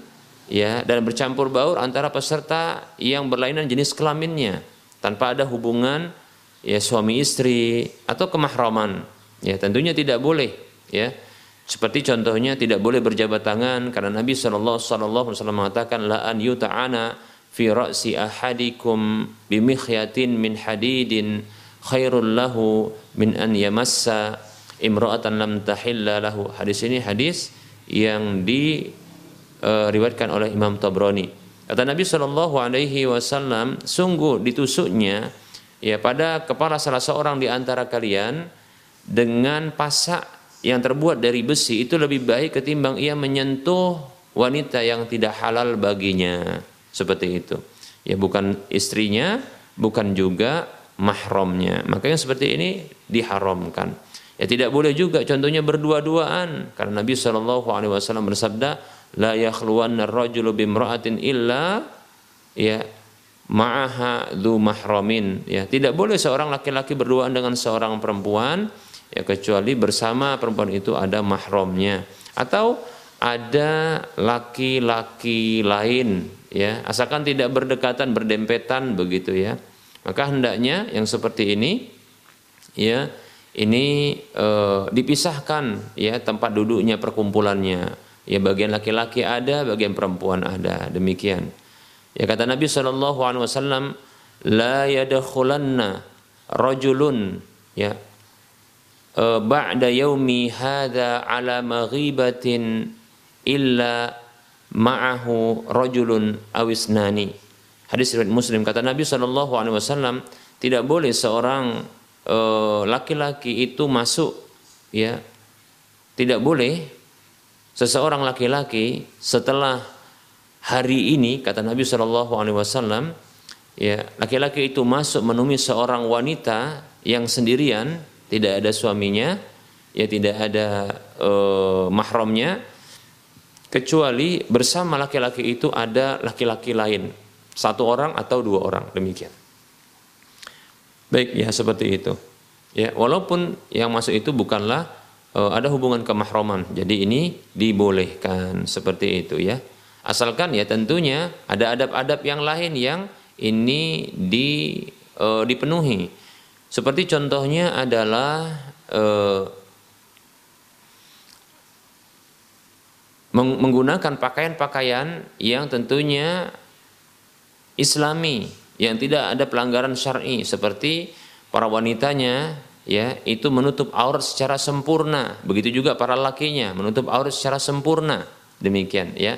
ya, dan bercampur baur antara peserta yang berlainan jenis kelaminnya tanpa ada hubungan ya suami istri atau kemahraman. Ya tentunya tidak boleh ya. Seperti contohnya tidak boleh berjabat tangan karena Nabi Shallallahu Alaihi Wasallam mengatakan la an yuta'ana fi ra'si ahadikum bimikhyatin min hadidin khairul lahu min an yamassa imra'atan lam tahilla lahu. Hadis ini hadis yang diriwayatkan uh, oleh Imam Tabrani. Kata Nabi Shallallahu Alaihi Wasallam sungguh ditusuknya ya pada kepala salah seorang di antara kalian dengan pasak yang terbuat dari besi itu lebih baik ketimbang ia menyentuh wanita yang tidak halal baginya. Seperti itu. Ya bukan istrinya bukan juga mahramnya. Maka yang seperti ini diharamkan. Ya tidak boleh juga contohnya berdua-duaan. Karena Nabi Shallallahu Alaihi Wasallam bersabda la yakhluwanna rajulu bimra'atin illa ya ma'aha dhu mahramin. Ya tidak boleh seorang laki-laki berduaan dengan seorang perempuan ya kecuali bersama perempuan itu ada mahramnya. Atau ada laki-laki lain ya asalkan tidak berdekatan berdempetan begitu ya. Maka hendaknya yang seperti ini ya ini e, dipisahkan ya tempat duduknya perkumpulannya ya bagian laki-laki ada bagian perempuan ada. Demikian. Ya kata Nabi Shallallahu Alaihi Wasallam, la yadkhulanna rajulun. Ya. E, ba'da yaumi hadha ala maghibatin illa ma'ahu rajulun awisnani. Hadis riwayat Muslim. Kata Nabi Shallallahu Alaihi Wasallam tidak boleh seorang e, laki-laki itu masuk. Ya. Tidak boleh seseorang laki-laki setelah hari ini kata Nabi Shallallahu Alaihi Wasallam ya laki-laki itu masuk menemui seorang wanita yang sendirian tidak ada suaminya ya tidak ada uh, mahramnya kecuali bersama laki-laki itu ada laki-laki lain. Satu orang atau dua orang demikian. Baik ya seperti itu. Ya walaupun yang masuk itu bukanlah ada hubungan kemahraman jadi ini dibolehkan seperti itu ya Asalkan ya tentunya ada adab-adab yang lain yang ini di e, dipenuhi. Seperti contohnya adalah e, menggunakan pakaian-pakaian yang tentunya islami yang tidak ada pelanggaran syar'i seperti para wanitanya ya itu menutup aurat secara sempurna. Begitu juga para lakinya menutup aurat secara sempurna. Demikian ya.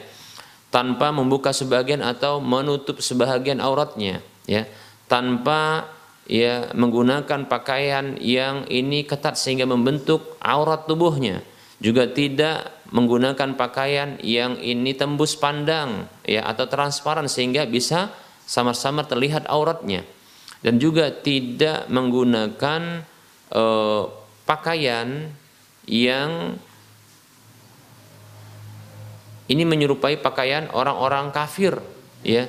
Tanpa membuka sebagian atau menutup sebagian auratnya ya. Tanpa ya menggunakan pakaian yang ini ketat sehingga membentuk aurat tubuhnya. Juga tidak menggunakan pakaian yang ini tembus pandang ya atau transparan sehingga bisa sama-sama terlihat auratnya. Dan juga tidak menggunakan eh, pakaian yang ini menyerupai pakaian orang-orang kafir, ya.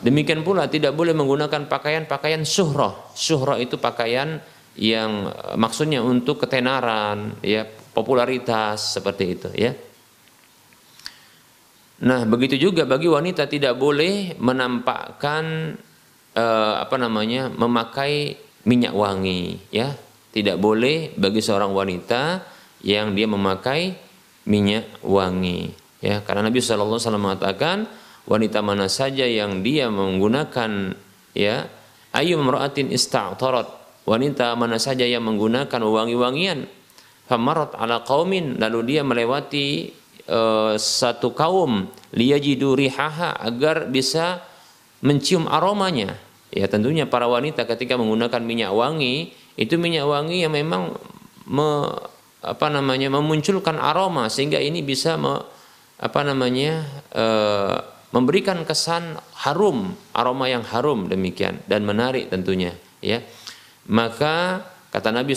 Demikian pula tidak boleh menggunakan pakaian-pakaian syuhrah. Syuhrah itu pakaian yang eh, maksudnya untuk ketenaran, ya, popularitas seperti itu, ya. Nah, begitu juga bagi wanita tidak boleh menampakkan eh, apa namanya? memakai minyak wangi, ya. Tidak boleh bagi seorang wanita yang dia memakai minyak wangi. Ya karena Nabi Shallallahu Alaihi Wasallam mengatakan wanita mana saja yang dia menggunakan ya ayu meratin ista'tarat. Wanita mana saja yang menggunakan wangi-wangian famarat ala qaumin. Lalu dia melewati uh, satu kaum liyajidu rihaha agar bisa mencium aromanya. Ya tentunya para wanita ketika menggunakan minyak wangi itu minyak wangi yang memang me, apa namanya memunculkan aroma sehingga ini bisa me, apa namanya e, memberikan kesan harum aroma yang harum demikian dan menarik tentunya ya. Maka kata Nabi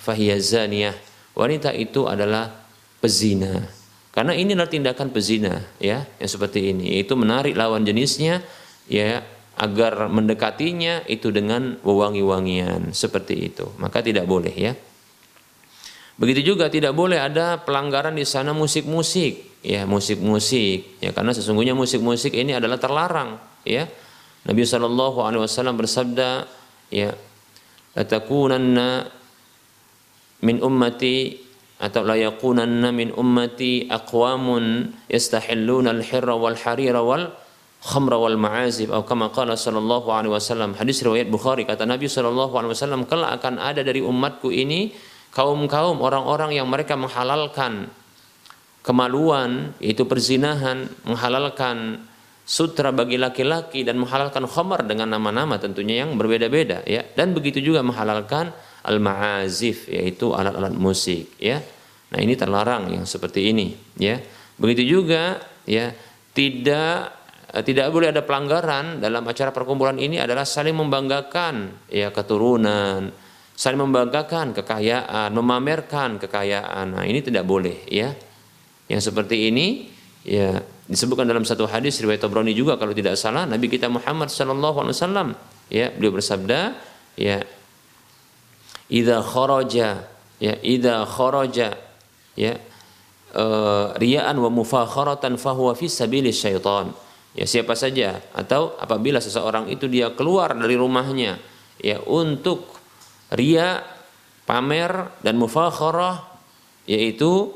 fahiyazaniyah wanita itu adalah pezina. Karena ini adalah tindakan pezina ya yang seperti ini. Yaitu menarik lawan jenisnya ya agar mendekatinya itu dengan wewangi-wangian seperti itu. Maka tidak boleh ya. Begitu juga tidak boleh ada pelanggaran di sana musik-musik ya musik-musik ya karena sesungguhnya musik-musik ini adalah terlarang ya. Nabi Shallallahu Alaihi Wasallam bersabda ya latakunanna min ummati atau la yakunanna min ummati aqwamun yastahilluna al-hirra wal harira wal khamra wal ma'azib atau kama qala sallallahu alaihi wasallam. Hadis riwayat Bukhari kata Nabi sallallahu alaihi wasallam kelak akan ada dari umatku ini kaum-kaum orang-orang yang mereka menghalalkan kemaluan yaitu perzinahan menghalalkan sutra bagi laki-laki dan menghalalkan khamar dengan nama-nama tentunya yang berbeda-beda ya. Dan begitu juga menghalalkan al-ma'azif yaitu alat-alat musik ya. Nah ini terlarang yang seperti ini ya. Begitu juga ya tidak tidak boleh ada pelanggaran dalam acara perkumpulan ini adalah saling membanggakan ya keturunan saling membanggakan kekayaan memamerkan kekayaan. Nah ini tidak boleh ya. Yang seperti ini ya disebutkan dalam satu hadis riwayat Tabrani juga kalau tidak salah Nabi kita Muhammad sallallahu alaihi wasallam ya beliau bersabda ya idza kharaja ya idza kharaja ya uh, riyaan wa mufakharatan fahuwa fi sabili syaitan ya siapa saja atau apabila seseorang itu dia keluar dari rumahnya ya untuk ria pamer dan mufakharah yaitu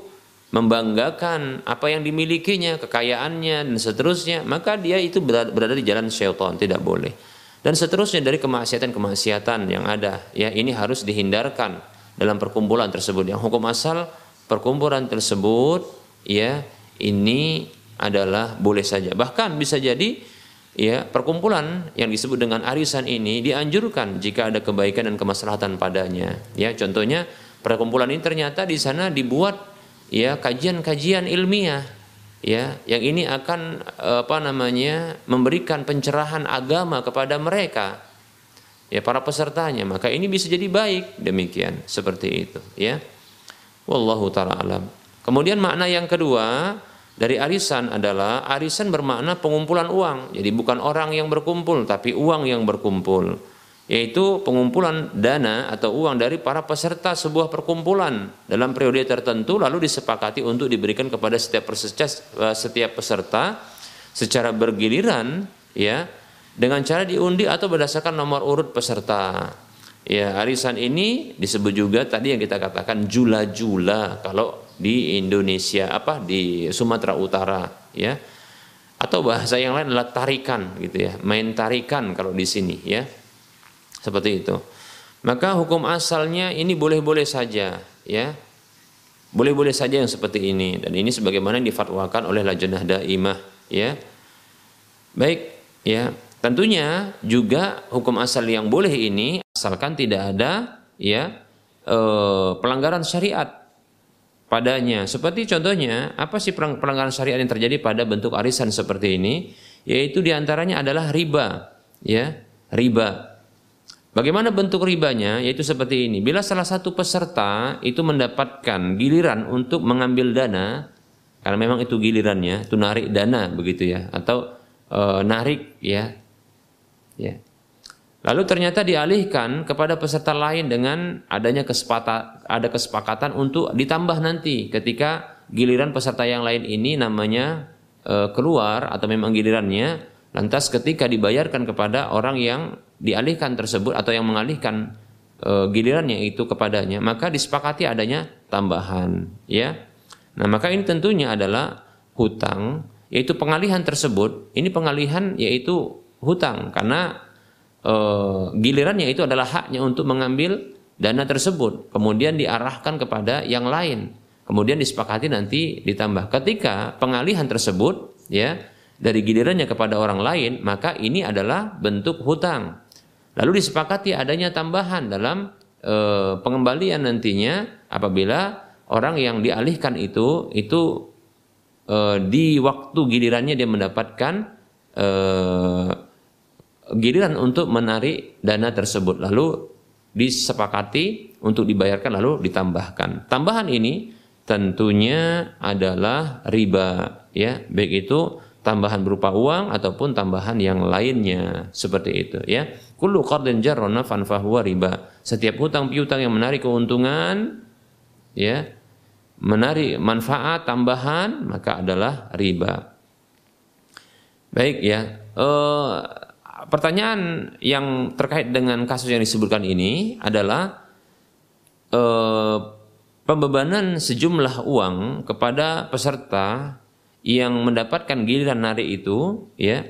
membanggakan apa yang dimilikinya, kekayaannya dan seterusnya, maka dia itu berada, di jalan syaitan, tidak boleh. Dan seterusnya dari kemaksiatan-kemaksiatan yang ada, ya ini harus dihindarkan dalam perkumpulan tersebut. Yang hukum asal perkumpulan tersebut, ya ini adalah boleh saja. Bahkan bisa jadi ya perkumpulan yang disebut dengan arisan ini dianjurkan jika ada kebaikan dan kemaslahatan padanya. Ya contohnya perkumpulan ini ternyata di sana dibuat ya kajian-kajian ilmiah ya yang ini akan apa namanya memberikan pencerahan agama kepada mereka ya para pesertanya maka ini bisa jadi baik demikian seperti itu ya wallahu taala alam kemudian makna yang kedua dari arisan adalah arisan bermakna pengumpulan uang. Jadi bukan orang yang berkumpul tapi uang yang berkumpul. Yaitu pengumpulan dana atau uang dari para peserta sebuah perkumpulan. Dalam periode tertentu lalu disepakati untuk diberikan kepada setiap peserta eh, setiap peserta secara bergiliran ya dengan cara diundi atau berdasarkan nomor urut peserta. Ya, arisan ini disebut juga tadi yang kita katakan jula-jula. Kalau di Indonesia apa di Sumatera Utara ya. Atau bahasa yang lain adalah tarikan gitu ya, main tarikan kalau di sini ya seperti itu. Maka hukum asalnya ini boleh-boleh saja, ya. Boleh-boleh saja yang seperti ini dan ini sebagaimana difatwakan oleh Lajnah Daimah, ya. Baik, ya. Tentunya juga hukum asal yang boleh ini asalkan tidak ada ya eh, pelanggaran syariat padanya. Seperti contohnya, apa sih pelanggaran syariat yang terjadi pada bentuk arisan seperti ini? Yaitu di antaranya adalah riba, ya, riba. Bagaimana bentuk ribanya? Yaitu seperti ini. Bila salah satu peserta itu mendapatkan giliran untuk mengambil dana, karena memang itu gilirannya, itu narik dana begitu ya, atau e, narik ya, ya. Lalu ternyata dialihkan kepada peserta lain dengan adanya kesepakatan, ada kesepakatan untuk ditambah nanti ketika giliran peserta yang lain ini namanya e, keluar atau memang gilirannya, lantas ketika dibayarkan kepada orang yang dialihkan tersebut atau yang mengalihkan e, gilirannya itu kepadanya, maka disepakati adanya tambahan, ya. Nah, maka ini tentunya adalah hutang, yaitu pengalihan tersebut. Ini pengalihan yaitu hutang karena e, gilirannya itu adalah haknya untuk mengambil dana tersebut, kemudian diarahkan kepada yang lain, kemudian disepakati nanti ditambah. Ketika pengalihan tersebut, ya dari gilirannya kepada orang lain, maka ini adalah bentuk hutang. Lalu disepakati adanya tambahan dalam e, pengembalian nantinya apabila orang yang dialihkan itu itu e, di waktu gilirannya dia mendapatkan giliran untuk menarik dana tersebut lalu disepakati untuk dibayarkan lalu ditambahkan. Tambahan ini tentunya adalah riba ya, baik itu tambahan berupa uang ataupun tambahan yang lainnya seperti itu ya. Kullu qardin jarra naf'an fahuwa riba. Setiap hutang piutang yang menarik keuntungan ya, menarik manfaat tambahan maka adalah riba. Baik ya. Uh, pertanyaan yang terkait dengan kasus yang disebutkan ini adalah eh, pembebanan sejumlah uang kepada peserta yang mendapatkan giliran nari itu, ya,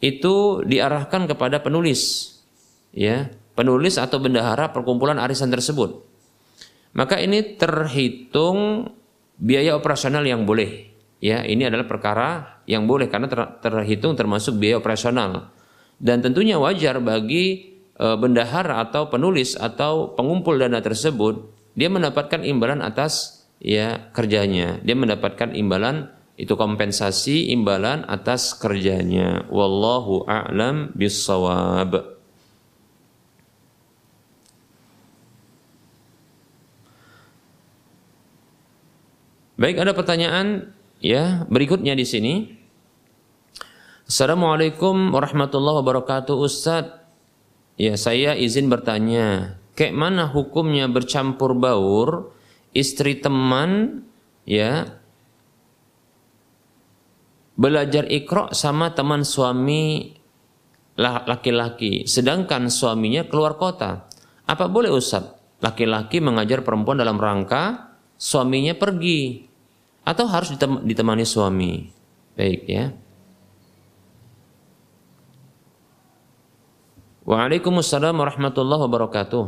itu diarahkan kepada penulis, ya, penulis atau bendahara perkumpulan arisan tersebut. Maka ini terhitung biaya operasional yang boleh, ya, ini adalah perkara yang boleh karena ter, terhitung termasuk biaya operasional dan tentunya wajar bagi e, bendahara atau penulis atau pengumpul dana tersebut dia mendapatkan imbalan atas ya kerjanya. Dia mendapatkan imbalan itu kompensasi imbalan atas kerjanya. Wallahu a'lam bissawab. Baik, ada pertanyaan ya berikutnya di sini. Assalamualaikum warahmatullahi wabarakatuh Ustadz Ya saya izin bertanya Kayak mana hukumnya bercampur baur Istri teman Ya Belajar ikro sama teman suami Laki-laki Sedangkan suaminya keluar kota? Apa boleh Ustadz Laki-laki mengajar perempuan dalam rangka Suaminya pergi Atau harus ditemani suami? Baik ya Waalaikumsalam warahmatullahi wabarakatuh.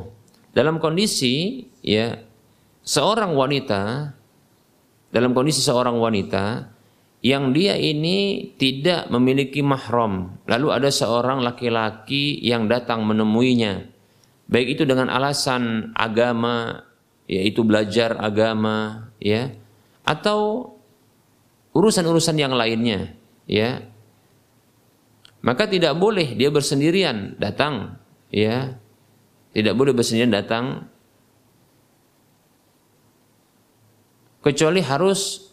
Dalam kondisi ya seorang wanita dalam kondisi seorang wanita yang dia ini tidak memiliki mahram, lalu ada seorang laki-laki yang datang menemuinya, baik itu dengan alasan agama, yaitu belajar agama, ya, atau urusan-urusan yang lainnya, ya, maka tidak boleh dia bersendirian datang ya. Tidak boleh bersendirian datang. Kecuali harus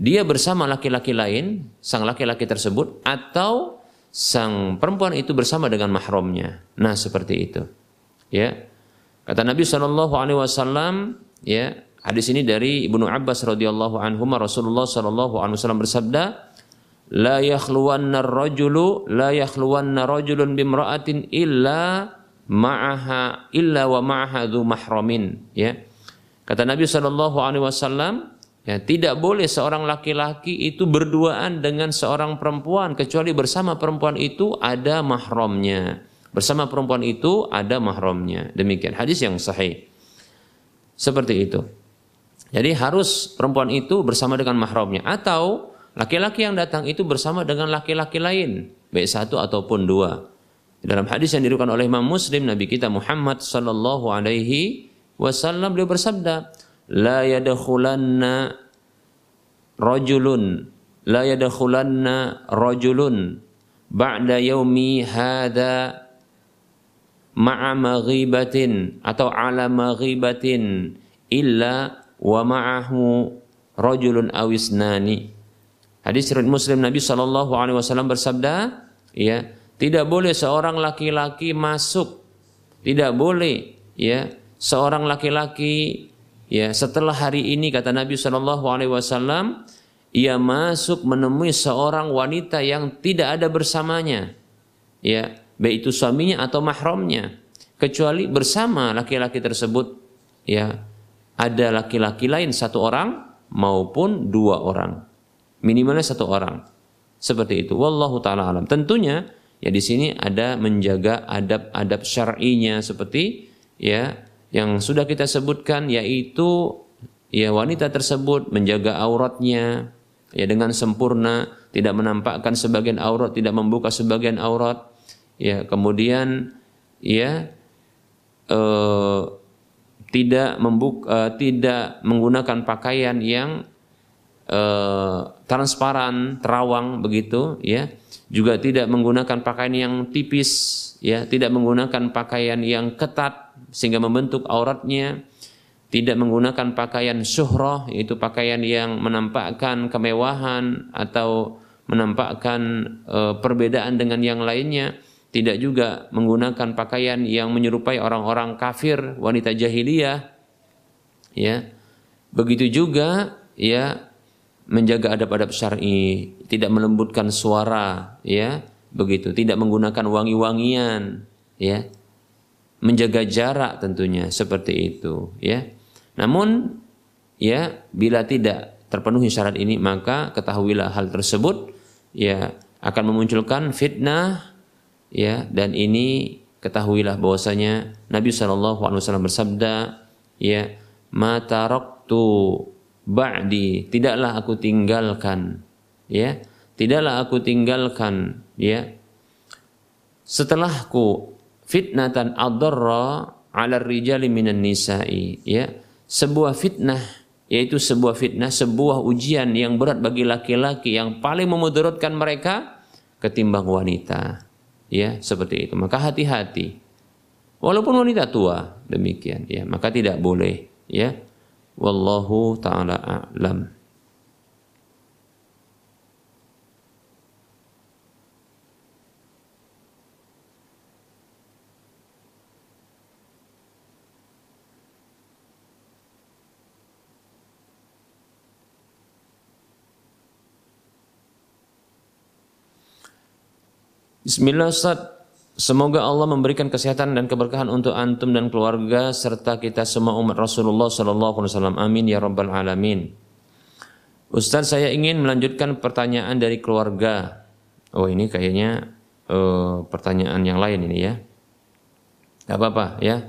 dia bersama laki-laki lain sang laki-laki tersebut atau sang perempuan itu bersama dengan mahramnya. Nah seperti itu ya. Kata Nabi Shallallahu Alaihi Wasallam ya hadis ini dari ibnu Abbas radhiyallahu anhu Rasulullah Shallallahu Alaihi Wasallam bersabda la yakhluwanna rajulu la yakhluwanna rajulun bimra'atin illa ma'aha illa wa ma'aha dhu mahramin. Ya. Kata Nabi sallallahu alaihi wasallam ya tidak boleh seorang laki-laki itu berduaan dengan seorang perempuan kecuali bersama perempuan itu ada mahramnya. Bersama perempuan itu ada mahramnya. Demikian hadis yang sahih. Seperti itu. Jadi harus perempuan itu bersama dengan mahramnya. Atau Laki-laki yang datang itu bersama dengan laki-laki lain, baik satu ataupun dua. Dalam hadis yang diriwayatkan oleh Imam Muslim Nabi kita Muhammad sallallahu alaihi wasallam beliau bersabda, "La yadkhulanna rajulun la yadkhulanna rajulun ba'da yaumi hadha ma'a maghibatin atau ala maghibatin illa wa ma'ahu rajulun awisnani." Hadis riwayat Muslim Nabi Shallallahu Alaihi Wasallam bersabda, ya tidak boleh seorang laki-laki masuk, tidak boleh ya seorang laki-laki ya setelah hari ini kata Nabi Shallallahu Alaihi Wasallam ia masuk menemui seorang wanita yang tidak ada bersamanya, ya baik itu suaminya atau mahramnya, kecuali bersama laki-laki tersebut ya ada laki-laki lain satu orang maupun dua orang minimalnya satu orang. Seperti itu. Wallahu taala alam. Tentunya ya di sini ada menjaga adab-adab syar'inya seperti ya yang sudah kita sebutkan yaitu ya wanita tersebut menjaga auratnya ya dengan sempurna, tidak menampakkan sebagian aurat, tidak membuka sebagian aurat. Ya, kemudian ya uh, tidak membuk uh, tidak menggunakan pakaian yang uh, transparan, terawang begitu ya. Juga tidak menggunakan pakaian yang tipis ya, tidak menggunakan pakaian yang ketat sehingga membentuk auratnya, tidak menggunakan pakaian syuhrah yaitu pakaian yang menampakkan kemewahan atau menampakkan e, perbedaan dengan yang lainnya. Tidak juga menggunakan pakaian yang menyerupai orang-orang kafir wanita jahiliyah ya. Begitu juga ya menjaga adab-adab syar'i tidak melembutkan suara ya begitu. Tidak menggunakan wangi-wangian ya. Menjaga jarak tentunya seperti itu ya. Namun ya bila tidak terpenuhi syarat ini maka ketahuilah hal tersebut ya akan memunculkan fitnah ya. Dan ini ketahuilah bahwasanya Nabi wasallam bersabda ya mata taraktu ba'di tidaklah aku tinggalkan ya tidaklah aku tinggalkan ya setelahku fitnatan adarra ala rijali minan nisa'i ya sebuah fitnah yaitu sebuah fitnah, sebuah ujian yang berat bagi laki-laki yang paling memudaratkan mereka ketimbang wanita. Ya, seperti itu. Maka hati-hati. Walaupun wanita tua, demikian ya, maka tidak boleh ya. Wallahu taala a'lam. Bismillah Ustaz. Semoga Allah memberikan kesehatan dan keberkahan untuk antum dan keluarga serta kita semua umat Rasulullah sallallahu alaihi wasallam. Amin ya rabbal alamin. Ustaz, saya ingin melanjutkan pertanyaan dari keluarga. Oh, ini kayaknya uh, pertanyaan yang lain ini ya. Gak apa-apa ya.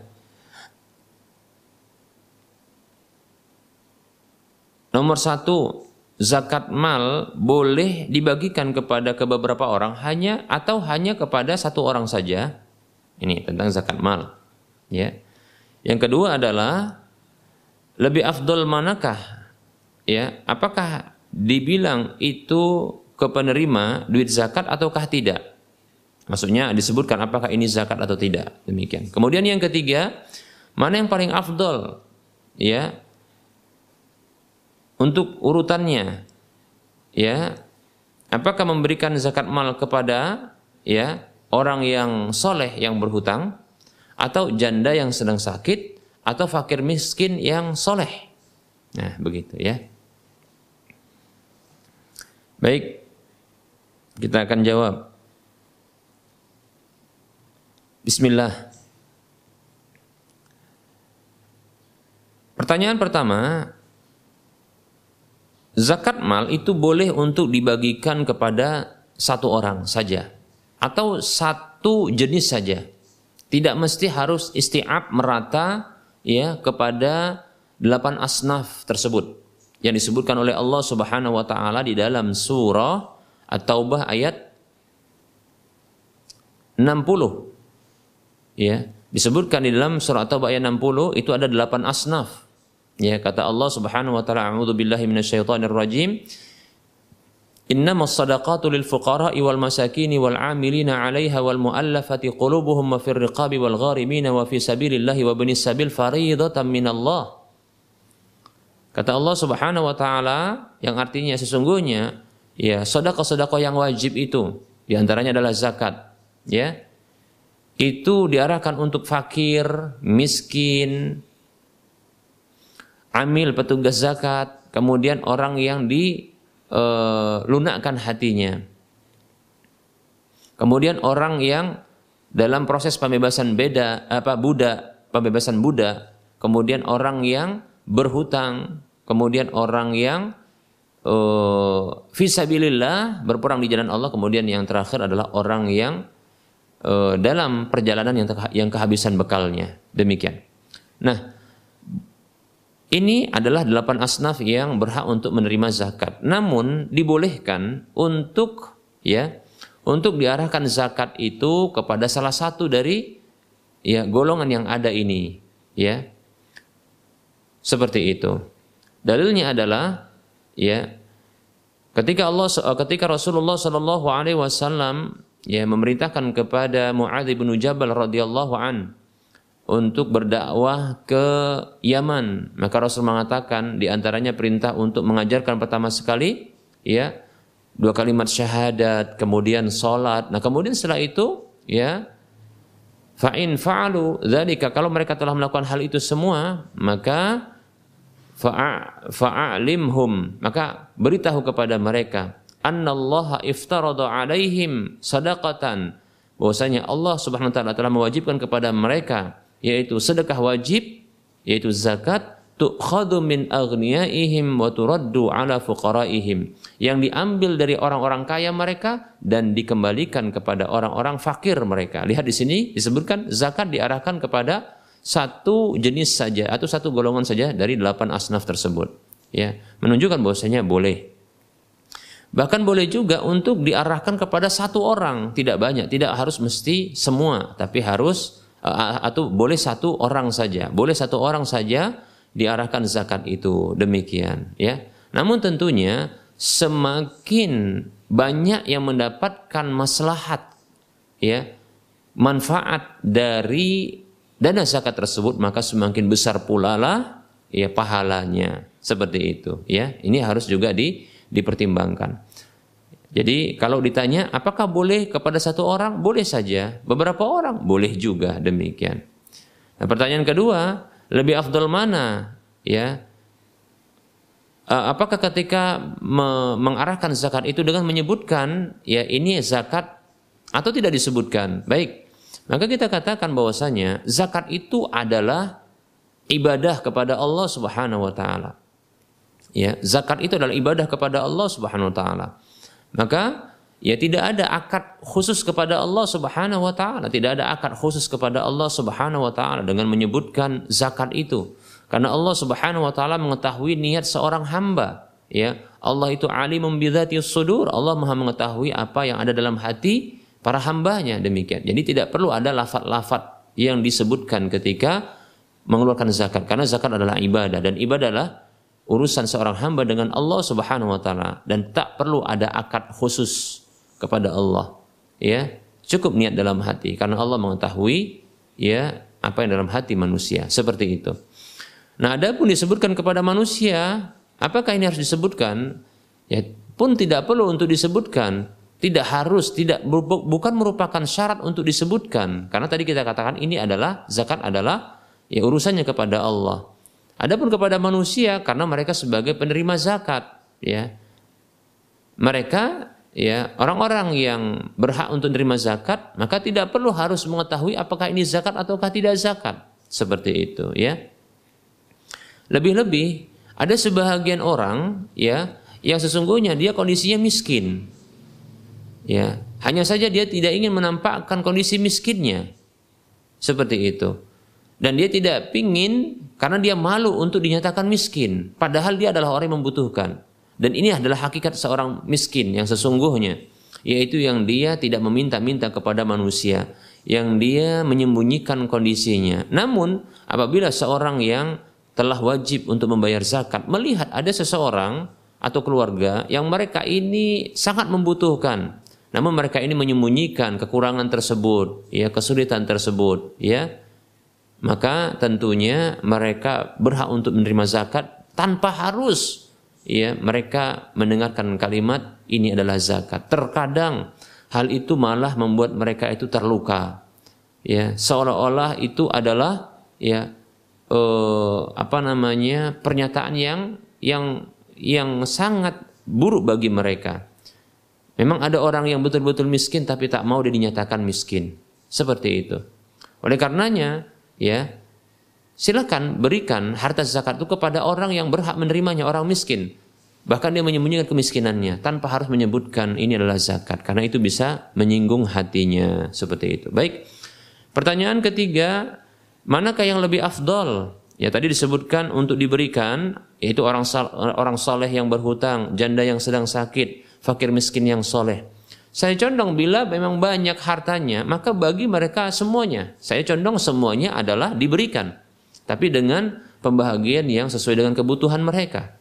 Nomor satu, zakat mal boleh dibagikan kepada ke beberapa orang hanya atau hanya kepada satu orang saja. Ini tentang zakat mal. Ya. Yang kedua adalah lebih afdol manakah? Ya, apakah dibilang itu ke penerima duit zakat ataukah tidak? Maksudnya disebutkan apakah ini zakat atau tidak. Demikian. Kemudian yang ketiga, mana yang paling afdol? Ya, untuk urutannya. Ya. Apakah memberikan zakat mal kepada ya orang yang soleh yang berhutang atau janda yang sedang sakit atau fakir miskin yang soleh? Nah begitu ya. Baik. Kita akan jawab. Bismillah. Pertanyaan pertama, Zakat mal itu boleh untuk dibagikan kepada satu orang saja atau satu jenis saja. Tidak mesti harus isti'ab merata ya kepada delapan asnaf tersebut yang disebutkan oleh Allah Subhanahu wa taala di dalam surah At-Taubah ayat 60. Ya, disebutkan di dalam surah At-Taubah ayat 60 itu ada delapan asnaf Ya, kata Allah Subhanahu wa taala, "A'udzu billahi minasyaitonir rajim." Innamas sadaqatu lil fuqara'i wal masakini wal 'amilina 'alaiha wal mu'allafati qulubuhum wa fir riqabi wal gharimina wa fi sabilillahi wa binis sabil fariidatan minallah. Kata Allah Subhanahu wa taala yang artinya sesungguhnya ya sedekah-sedekah yang wajib itu di antaranya adalah zakat ya. Itu diarahkan untuk fakir, miskin, amil petugas zakat, kemudian orang yang dilunakkan eh, hatinya. Kemudian orang yang dalam proses pembebasan beda apa Buddha, pembebasan Buddha, kemudian orang yang berhutang, kemudian orang yang uh, visabilillah berperang di jalan Allah, kemudian yang terakhir adalah orang yang uh, dalam perjalanan yang yang kehabisan bekalnya. Demikian. Nah, ini adalah delapan asnaf yang berhak untuk menerima zakat. Namun dibolehkan untuk ya untuk diarahkan zakat itu kepada salah satu dari ya golongan yang ada ini ya seperti itu dalilnya adalah ya ketika Allah ketika Rasulullah Shallallahu alaihi wasallam ya memerintahkan kepada Muadz bin Jabal radhiyallahu an untuk berdakwah ke Yaman. Maka Rasul mengatakan di antaranya perintah untuk mengajarkan pertama sekali ya dua kalimat syahadat kemudian salat. Nah kemudian setelah itu ya Fa'in fa'alu dzalika. Kalau mereka telah melakukan hal itu semua maka fa'alimhum. Maka beritahu kepada mereka annallaha iftarada alaihim sadaqatan. Bahwasanya Allah Subhanahu wa taala telah mewajibkan kepada mereka yaitu sedekah wajib yaitu zakat tu'khadhu min aghniyaihim wa turaddu ala fuqaraihim yang diambil dari orang-orang kaya mereka dan dikembalikan kepada orang-orang fakir mereka. Lihat di sini disebutkan zakat diarahkan kepada satu jenis saja atau satu golongan saja dari delapan asnaf tersebut. Ya, menunjukkan bahwasanya boleh. Bahkan boleh juga untuk diarahkan kepada satu orang, tidak banyak, tidak harus mesti semua, tapi harus atau boleh satu orang saja. Boleh satu orang saja diarahkan zakat itu demikian ya. Namun tentunya semakin banyak yang mendapatkan maslahat ya manfaat dari dana zakat tersebut maka semakin besar pula lah ya pahalanya seperti itu ya ini harus juga di, dipertimbangkan jadi kalau ditanya apakah boleh kepada satu orang? Boleh saja. Beberapa orang? Boleh juga demikian. Nah, pertanyaan kedua lebih afdal mana? Ya. Apakah ketika me mengarahkan zakat itu dengan menyebutkan ya ini zakat atau tidak disebutkan? Baik. Maka kita katakan bahwasanya zakat itu adalah ibadah kepada Allah Subhanahu wa taala. Ya zakat itu adalah ibadah kepada Allah Subhanahu wa taala maka ya tidak ada akad khusus kepada Allah Subhanahu wa taala, tidak ada akad khusus kepada Allah Subhanahu wa taala dengan menyebutkan zakat itu. Karena Allah Subhanahu wa taala mengetahui niat seorang hamba, ya. Allah itu alimum bidzati sudur, Allah Maha mengetahui apa yang ada dalam hati para hambanya demikian. Jadi tidak perlu ada lafat-lafat yang disebutkan ketika mengeluarkan zakat karena zakat adalah ibadah dan ibadah adalah urusan seorang hamba dengan Allah Subhanahu wa taala dan tak perlu ada akad khusus kepada Allah. Ya, cukup niat dalam hati karena Allah mengetahui ya apa yang dalam hati manusia. Seperti itu. Nah, ada pun disebutkan kepada manusia, apakah ini harus disebutkan? Ya, pun tidak perlu untuk disebutkan. Tidak harus, tidak bukan merupakan syarat untuk disebutkan. Karena tadi kita katakan ini adalah zakat adalah ya urusannya kepada Allah. Adapun kepada manusia karena mereka sebagai penerima zakat, ya. Mereka ya orang-orang yang berhak untuk menerima zakat maka tidak perlu harus mengetahui apakah ini zakat ataukah tidak zakat. Seperti itu ya. Lebih-lebih ada sebahagian orang ya yang sesungguhnya dia kondisinya miskin ya. Hanya saja dia tidak ingin menampakkan kondisi miskinnya. Seperti itu. Dan dia tidak ingin karena dia malu untuk dinyatakan miskin padahal dia adalah orang yang membutuhkan dan ini adalah hakikat seorang miskin yang sesungguhnya, yaitu yang dia tidak meminta-minta kepada manusia, yang dia menyembunyikan kondisinya. Namun, apabila seorang yang telah wajib untuk membayar zakat melihat ada seseorang atau keluarga yang mereka ini sangat membutuhkan, namun mereka ini menyembunyikan kekurangan tersebut, ya kesulitan tersebut, ya maka tentunya mereka berhak untuk menerima zakat tanpa harus ya mereka mendengarkan kalimat ini adalah zakat. Terkadang hal itu malah membuat mereka itu terluka. Ya, seolah-olah itu adalah ya eh, apa namanya pernyataan yang yang yang sangat buruk bagi mereka. Memang ada orang yang betul-betul miskin tapi tak mau dinyatakan miskin. Seperti itu. Oleh karenanya, ya, silakan berikan harta zakat itu kepada orang yang berhak menerimanya, orang miskin. Bahkan dia menyembunyikan kemiskinannya tanpa harus menyebutkan ini adalah zakat karena itu bisa menyinggung hatinya seperti itu. Baik. Pertanyaan ketiga, manakah yang lebih afdol? Ya tadi disebutkan untuk diberikan yaitu orang orang soleh yang berhutang, janda yang sedang sakit, fakir miskin yang soleh. Saya condong bila memang banyak hartanya, maka bagi mereka semuanya. Saya condong semuanya adalah diberikan. Tapi dengan pembahagian yang sesuai dengan kebutuhan mereka.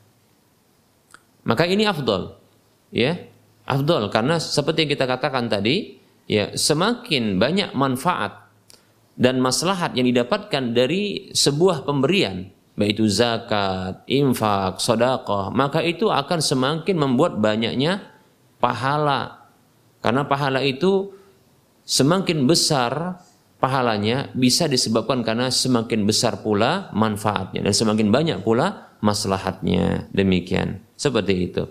Maka ini afdol. Ya, afdol karena seperti yang kita katakan tadi, ya semakin banyak manfaat dan maslahat yang didapatkan dari sebuah pemberian, baik itu zakat, infak, sodakoh, maka itu akan semakin membuat banyaknya pahala karena pahala itu semakin besar pahalanya bisa disebabkan karena semakin besar pula manfaatnya dan semakin banyak pula maslahatnya. Demikian. Seperti itu.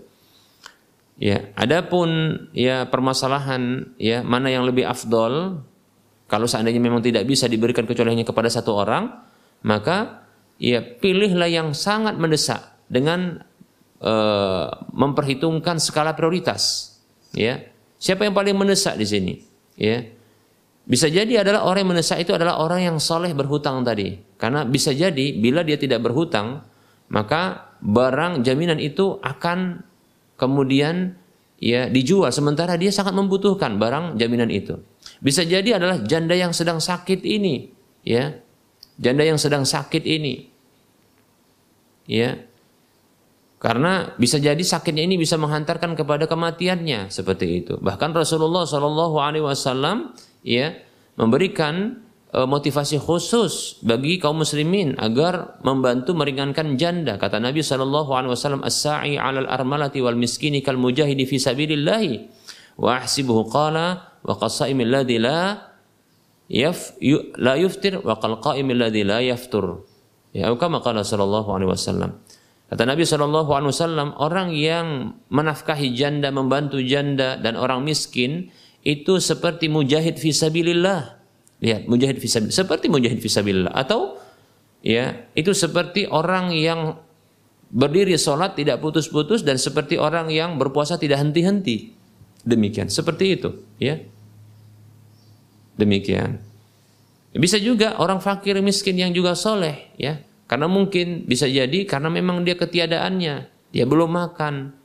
Ya, adapun ya permasalahan ya mana yang lebih afdol kalau seandainya memang tidak bisa diberikan kecuali hanya kepada satu orang, maka ya pilihlah yang sangat mendesak dengan uh, memperhitungkan skala prioritas. Ya, Siapa yang paling mendesak di sini? Ya. Bisa jadi adalah orang yang mendesak itu adalah orang yang soleh berhutang tadi. Karena bisa jadi bila dia tidak berhutang, maka barang jaminan itu akan kemudian ya dijual sementara dia sangat membutuhkan barang jaminan itu. Bisa jadi adalah janda yang sedang sakit ini, ya. Janda yang sedang sakit ini. Ya. Karena bisa jadi sakitnya ini bisa menghantarkan kepada kematiannya seperti itu. Bahkan Rasulullah Shallallahu Alaihi Wasallam ya memberikan uh, motivasi khusus bagi kaum muslimin agar membantu meringankan janda. Kata Nabi Shallallahu Alaihi Wasallam, "As-sa'i 'alal armalati wal miskini kal mujahidi fi sabilillah." Wa ahsibuhu qala wa qasaimil ladzi la yaf yu, la yuftir wa qal qaimil la yaftur. Ya, kama qala sallallahu alaihi wasallam. Kata Nabi Wasallam, orang yang menafkahi janda, membantu janda dan orang miskin itu seperti mujahid fisabilillah. Lihat, mujahid fisabilillah. Seperti mujahid fisabilillah. Atau ya itu seperti orang yang berdiri sholat tidak putus-putus dan seperti orang yang berpuasa tidak henti-henti. Demikian, seperti itu. Ya, demikian. Bisa juga orang fakir miskin yang juga soleh, ya karena mungkin bisa jadi karena memang dia ketiadaannya, dia belum makan.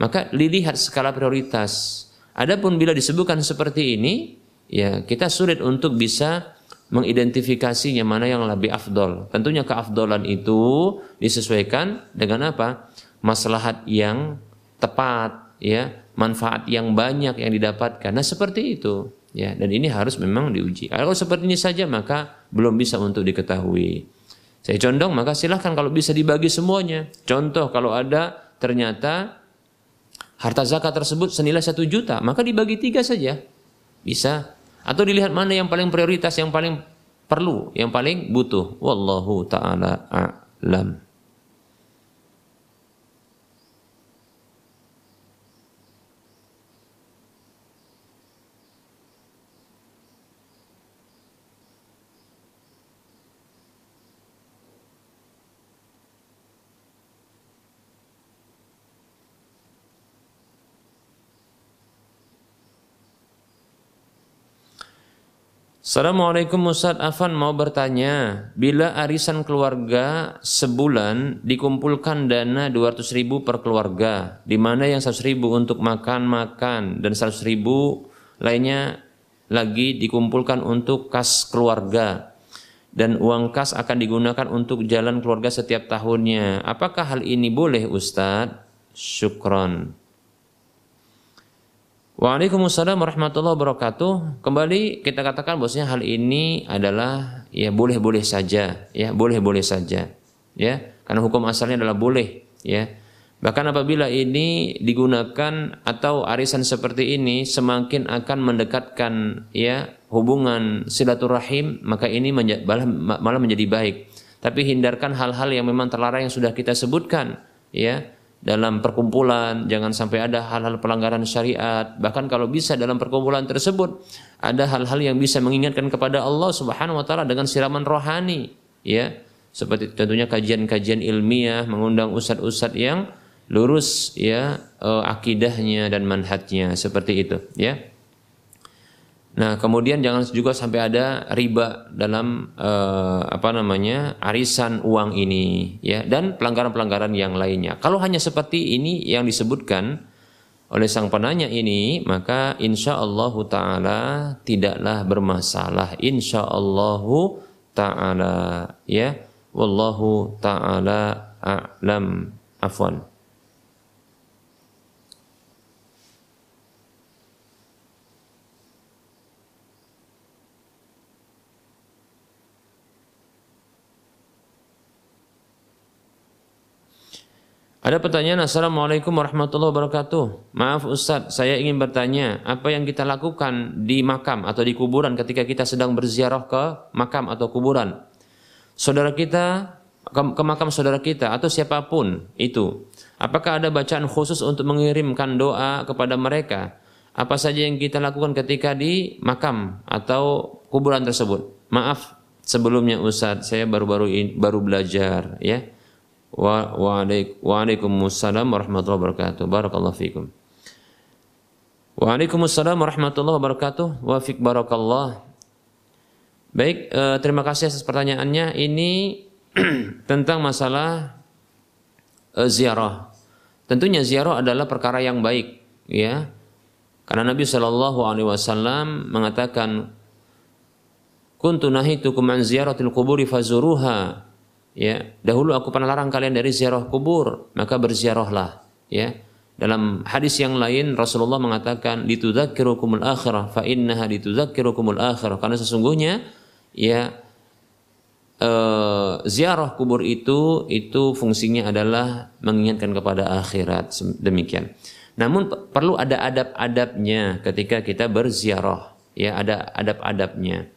Maka dilihat skala prioritas. Adapun bila disebutkan seperti ini, ya kita sulit untuk bisa mengidentifikasinya mana yang lebih afdol. Tentunya keafdolan itu disesuaikan dengan apa? Maslahat yang tepat, ya, manfaat yang banyak yang didapatkan. Nah, seperti itu, ya. Dan ini harus memang diuji. Kalau seperti ini saja maka belum bisa untuk diketahui. Saya condong maka silahkan kalau bisa dibagi semuanya. Contoh kalau ada ternyata harta zakat tersebut senilai satu juta, maka dibagi tiga saja. Bisa. Atau dilihat mana yang paling prioritas, yang paling perlu, yang paling butuh. Wallahu ta'ala a'lam. Assalamualaikum Ustaz Afan mau bertanya Bila arisan keluarga sebulan dikumpulkan dana 200 ribu per keluarga di mana yang 100 ribu untuk makan-makan dan 100 ribu lainnya lagi dikumpulkan untuk kas keluarga dan uang kas akan digunakan untuk jalan keluarga setiap tahunnya apakah hal ini boleh Ustadz? Syukron Waalaikumsalam warahmatullahi wabarakatuh. Kembali kita katakan bahwasanya hal ini adalah ya boleh-boleh saja, ya boleh-boleh saja, ya karena hukum asalnya adalah boleh, ya. Bahkan apabila ini digunakan atau arisan seperti ini semakin akan mendekatkan ya hubungan silaturahim, maka ini malah, malah menjadi baik. Tapi hindarkan hal-hal yang memang terlarang yang sudah kita sebutkan, ya dalam perkumpulan, jangan sampai ada hal-hal pelanggaran syariat. Bahkan kalau bisa dalam perkumpulan tersebut ada hal-hal yang bisa mengingatkan kepada Allah Subhanahu wa taala dengan siraman rohani, ya. Seperti tentunya kajian-kajian ilmiah, mengundang ustadz-ustadz yang lurus ya eh, akidahnya dan manhajnya seperti itu, ya. Nah, kemudian jangan juga sampai ada riba dalam uh, apa namanya arisan uang ini, ya, dan pelanggaran-pelanggaran yang lainnya. Kalau hanya seperti ini yang disebutkan oleh sang penanya ini maka insya Allah taala tidaklah bermasalah. Insya Allah taala ya. Wallahu taala a'lam. Afwan Ada pertanyaan Assalamualaikum warahmatullahi wabarakatuh. Maaf Ustadz, saya ingin bertanya Apa yang kita lakukan di makam atau di kuburan ketika kita sedang berziarah ke makam atau kuburan? Saudara kita, ke, makam saudara kita atau siapa pun itu Apakah ada bacaan khusus untuk mengirimkan doa kepada mereka? Apa saja yang kita lakukan ketika di makam atau kuburan tersebut? Maaf sebelumnya Ustadz, saya baru-baru baru belajar ya wa waalaikumsalam warahmatullahi wabarakatuh. Barakallahu fikum. Waalaikumsalam warahmatullahi wabarakatuh. Wa fik barakallah. Baik, eh, terima kasih atas pertanyaannya. Ini tentang masalah eh, ziarah. Tentunya ziarah adalah perkara yang baik, ya. Karena Nabi Shallallahu Alaihi Wasallam mengatakan, "Kuntu nahitukum an ziyaratil kuburi fazuruha." Ya dahulu aku pernah larang kalian dari ziarah kubur maka berziarahlah ya. Dalam hadis yang lain Rasulullah mengatakan litudzakirukumul akhirah fa innaha litudzakirukumul akhirah. Karena sesungguhnya ya eh, ziarah kubur itu itu fungsinya adalah mengingatkan kepada akhirat demikian. Namun perlu ada adab-adabnya ketika kita berziarah ya ada adab-adabnya.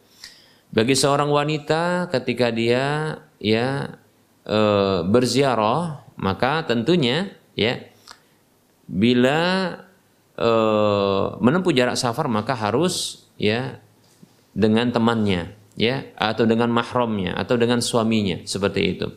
Bagi seorang wanita ketika dia ya e, berziarah maka tentunya ya bila e, menempuh jarak safar maka harus ya dengan temannya ya atau dengan mahramnya atau dengan suaminya seperti itu.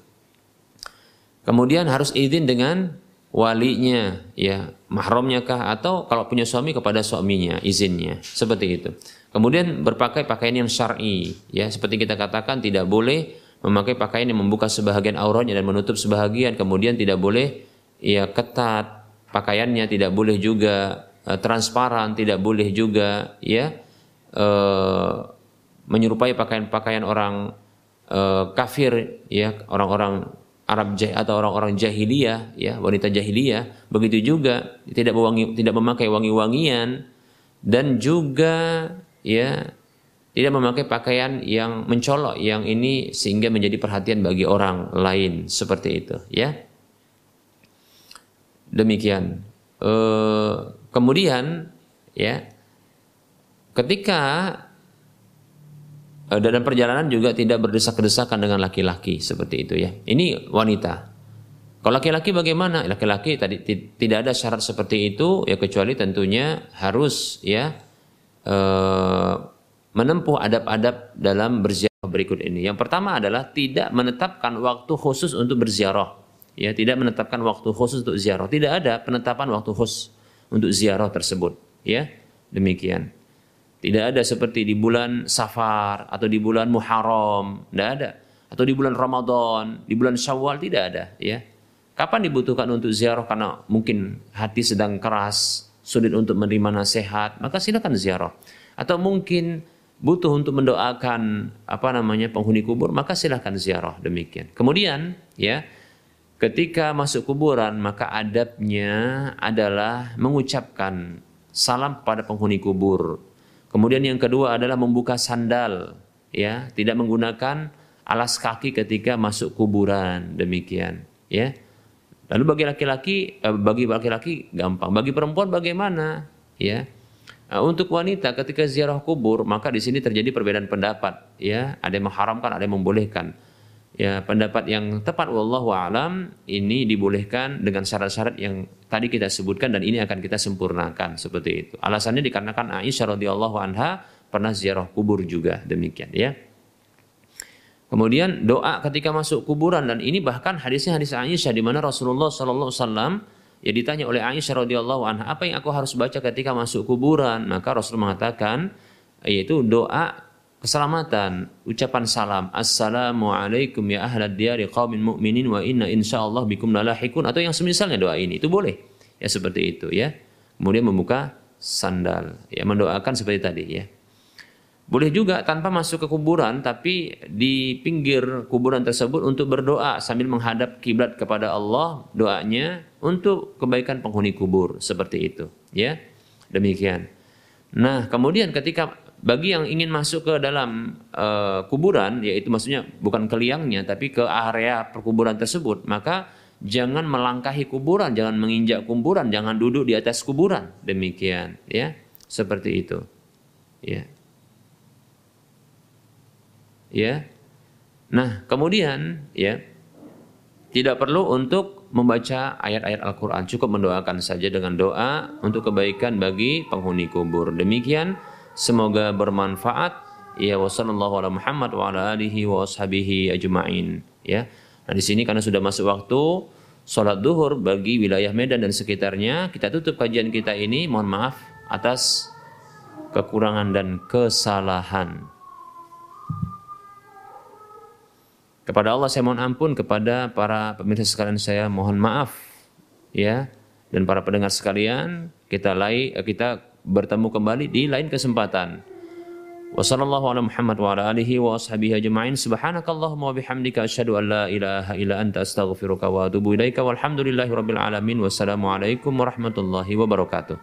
Kemudian harus izin dengan walinya ya mahramnya kah atau kalau punya suami kepada suaminya izinnya seperti itu. Kemudian berpakai pakaian yang syar'i ya seperti kita katakan tidak boleh memakai pakaian yang membuka sebahagian auratnya dan menutup sebahagian. Kemudian tidak boleh ya ketat pakaiannya tidak boleh juga uh, transparan tidak boleh juga ya uh, menyerupai pakaian-pakaian orang uh, kafir ya orang-orang Arab atau orang-orang jahiliyah ya wanita jahiliyah. Begitu juga tidak tidak memakai wangi-wangian. Dan juga ya tidak memakai pakaian yang mencolok yang ini sehingga menjadi perhatian bagi orang lain. Seperti itu ya. Demikian. E, kemudian ya ketika e, dalam perjalanan juga tidak berdesak-desakan dengan laki-laki seperti itu ya. Ini wanita. Kalau laki-laki bagaimana? Laki-laki tadi tidak ada syarat seperti itu ya kecuali tentunya harus ya e, menempuh adab-adab dalam berziarah berikut ini. Yang pertama adalah tidak menetapkan waktu khusus untuk berziarah. Ya, tidak menetapkan waktu khusus untuk ziarah. Tidak ada penetapan waktu khusus untuk ziarah tersebut. Ya, demikian. Tidak ada seperti di bulan Safar atau di bulan Muharram, tidak ada. Atau di bulan Ramadan, di bulan Syawal tidak ada, ya. Kapan dibutuhkan untuk ziarah karena mungkin hati sedang keras, sulit untuk menerima nasihat, maka silakan ziarah. Atau mungkin butuh untuk mendoakan apa namanya penghuni kubur maka silahkan ziarah demikian. Kemudian ya ketika masuk kuburan maka adabnya adalah mengucapkan salam kepada penghuni kubur. Kemudian yang kedua adalah membuka sandal ya tidak menggunakan alas kaki ketika masuk kuburan demikian ya. Lalu bagi laki-laki eh, bagi laki-laki gampang bagi perempuan bagaimana ya Nah, untuk wanita ketika ziarah kubur maka di sini terjadi perbedaan pendapat ya. Ada yang mengharamkan ada yang membolehkan. Ya pendapat yang tepat wallahu alam ini dibolehkan dengan syarat-syarat yang tadi kita sebutkan dan ini akan kita sempurnakan seperti itu. Alasannya dikarenakan Aisyah radhiyallahu anha pernah ziarah kubur juga demikian ya. Kemudian doa ketika masuk kuburan dan ini bahkan hadisnya hadis Aisyah di mana Rasulullah wasallam Ya ditanya oleh Aisyah radhiyallahu anha, apa yang aku harus baca ketika masuk kuburan? Maka Rasul mengatakan yaitu doa keselamatan, ucapan salam, Assalamualaikum ya ahlad diyari qaumin mu'minin wa inna insyaallah bikum lalahikun atau yang semisalnya doa ini itu boleh. Ya seperti itu ya. kemudian membuka sandal. Ya, mendoakan seperti tadi ya. Boleh juga tanpa masuk ke kuburan tapi di pinggir kuburan tersebut untuk berdoa sambil menghadap kiblat kepada Allah doanya untuk kebaikan penghuni kubur seperti itu ya. Demikian. Nah, kemudian ketika bagi yang ingin masuk ke dalam uh, kuburan yaitu maksudnya bukan ke liangnya tapi ke area perkuburan tersebut, maka jangan melangkahi kuburan, jangan menginjak kuburan, jangan duduk di atas kuburan. Demikian ya. Seperti itu. Ya ya. Nah, kemudian ya tidak perlu untuk membaca ayat-ayat Al-Qur'an, cukup mendoakan saja dengan doa untuk kebaikan bagi penghuni kubur. Demikian semoga bermanfaat. Ya wasallallahu ala Muhammad wa ala alihi wa ashabihi ajma'in. Ya. Nah, di sini karena sudah masuk waktu sholat duhur bagi wilayah Medan dan sekitarnya, kita tutup kajian kita ini. Mohon maaf atas kekurangan dan kesalahan. Kepada Allah saya mohon ampun, kepada para pemirsa sekalian saya mohon maaf ya dan para pendengar sekalian kita lai eh, kita bertemu kembali di lain kesempatan. Wassalamualaikum warahmatullahi wabarakatuh.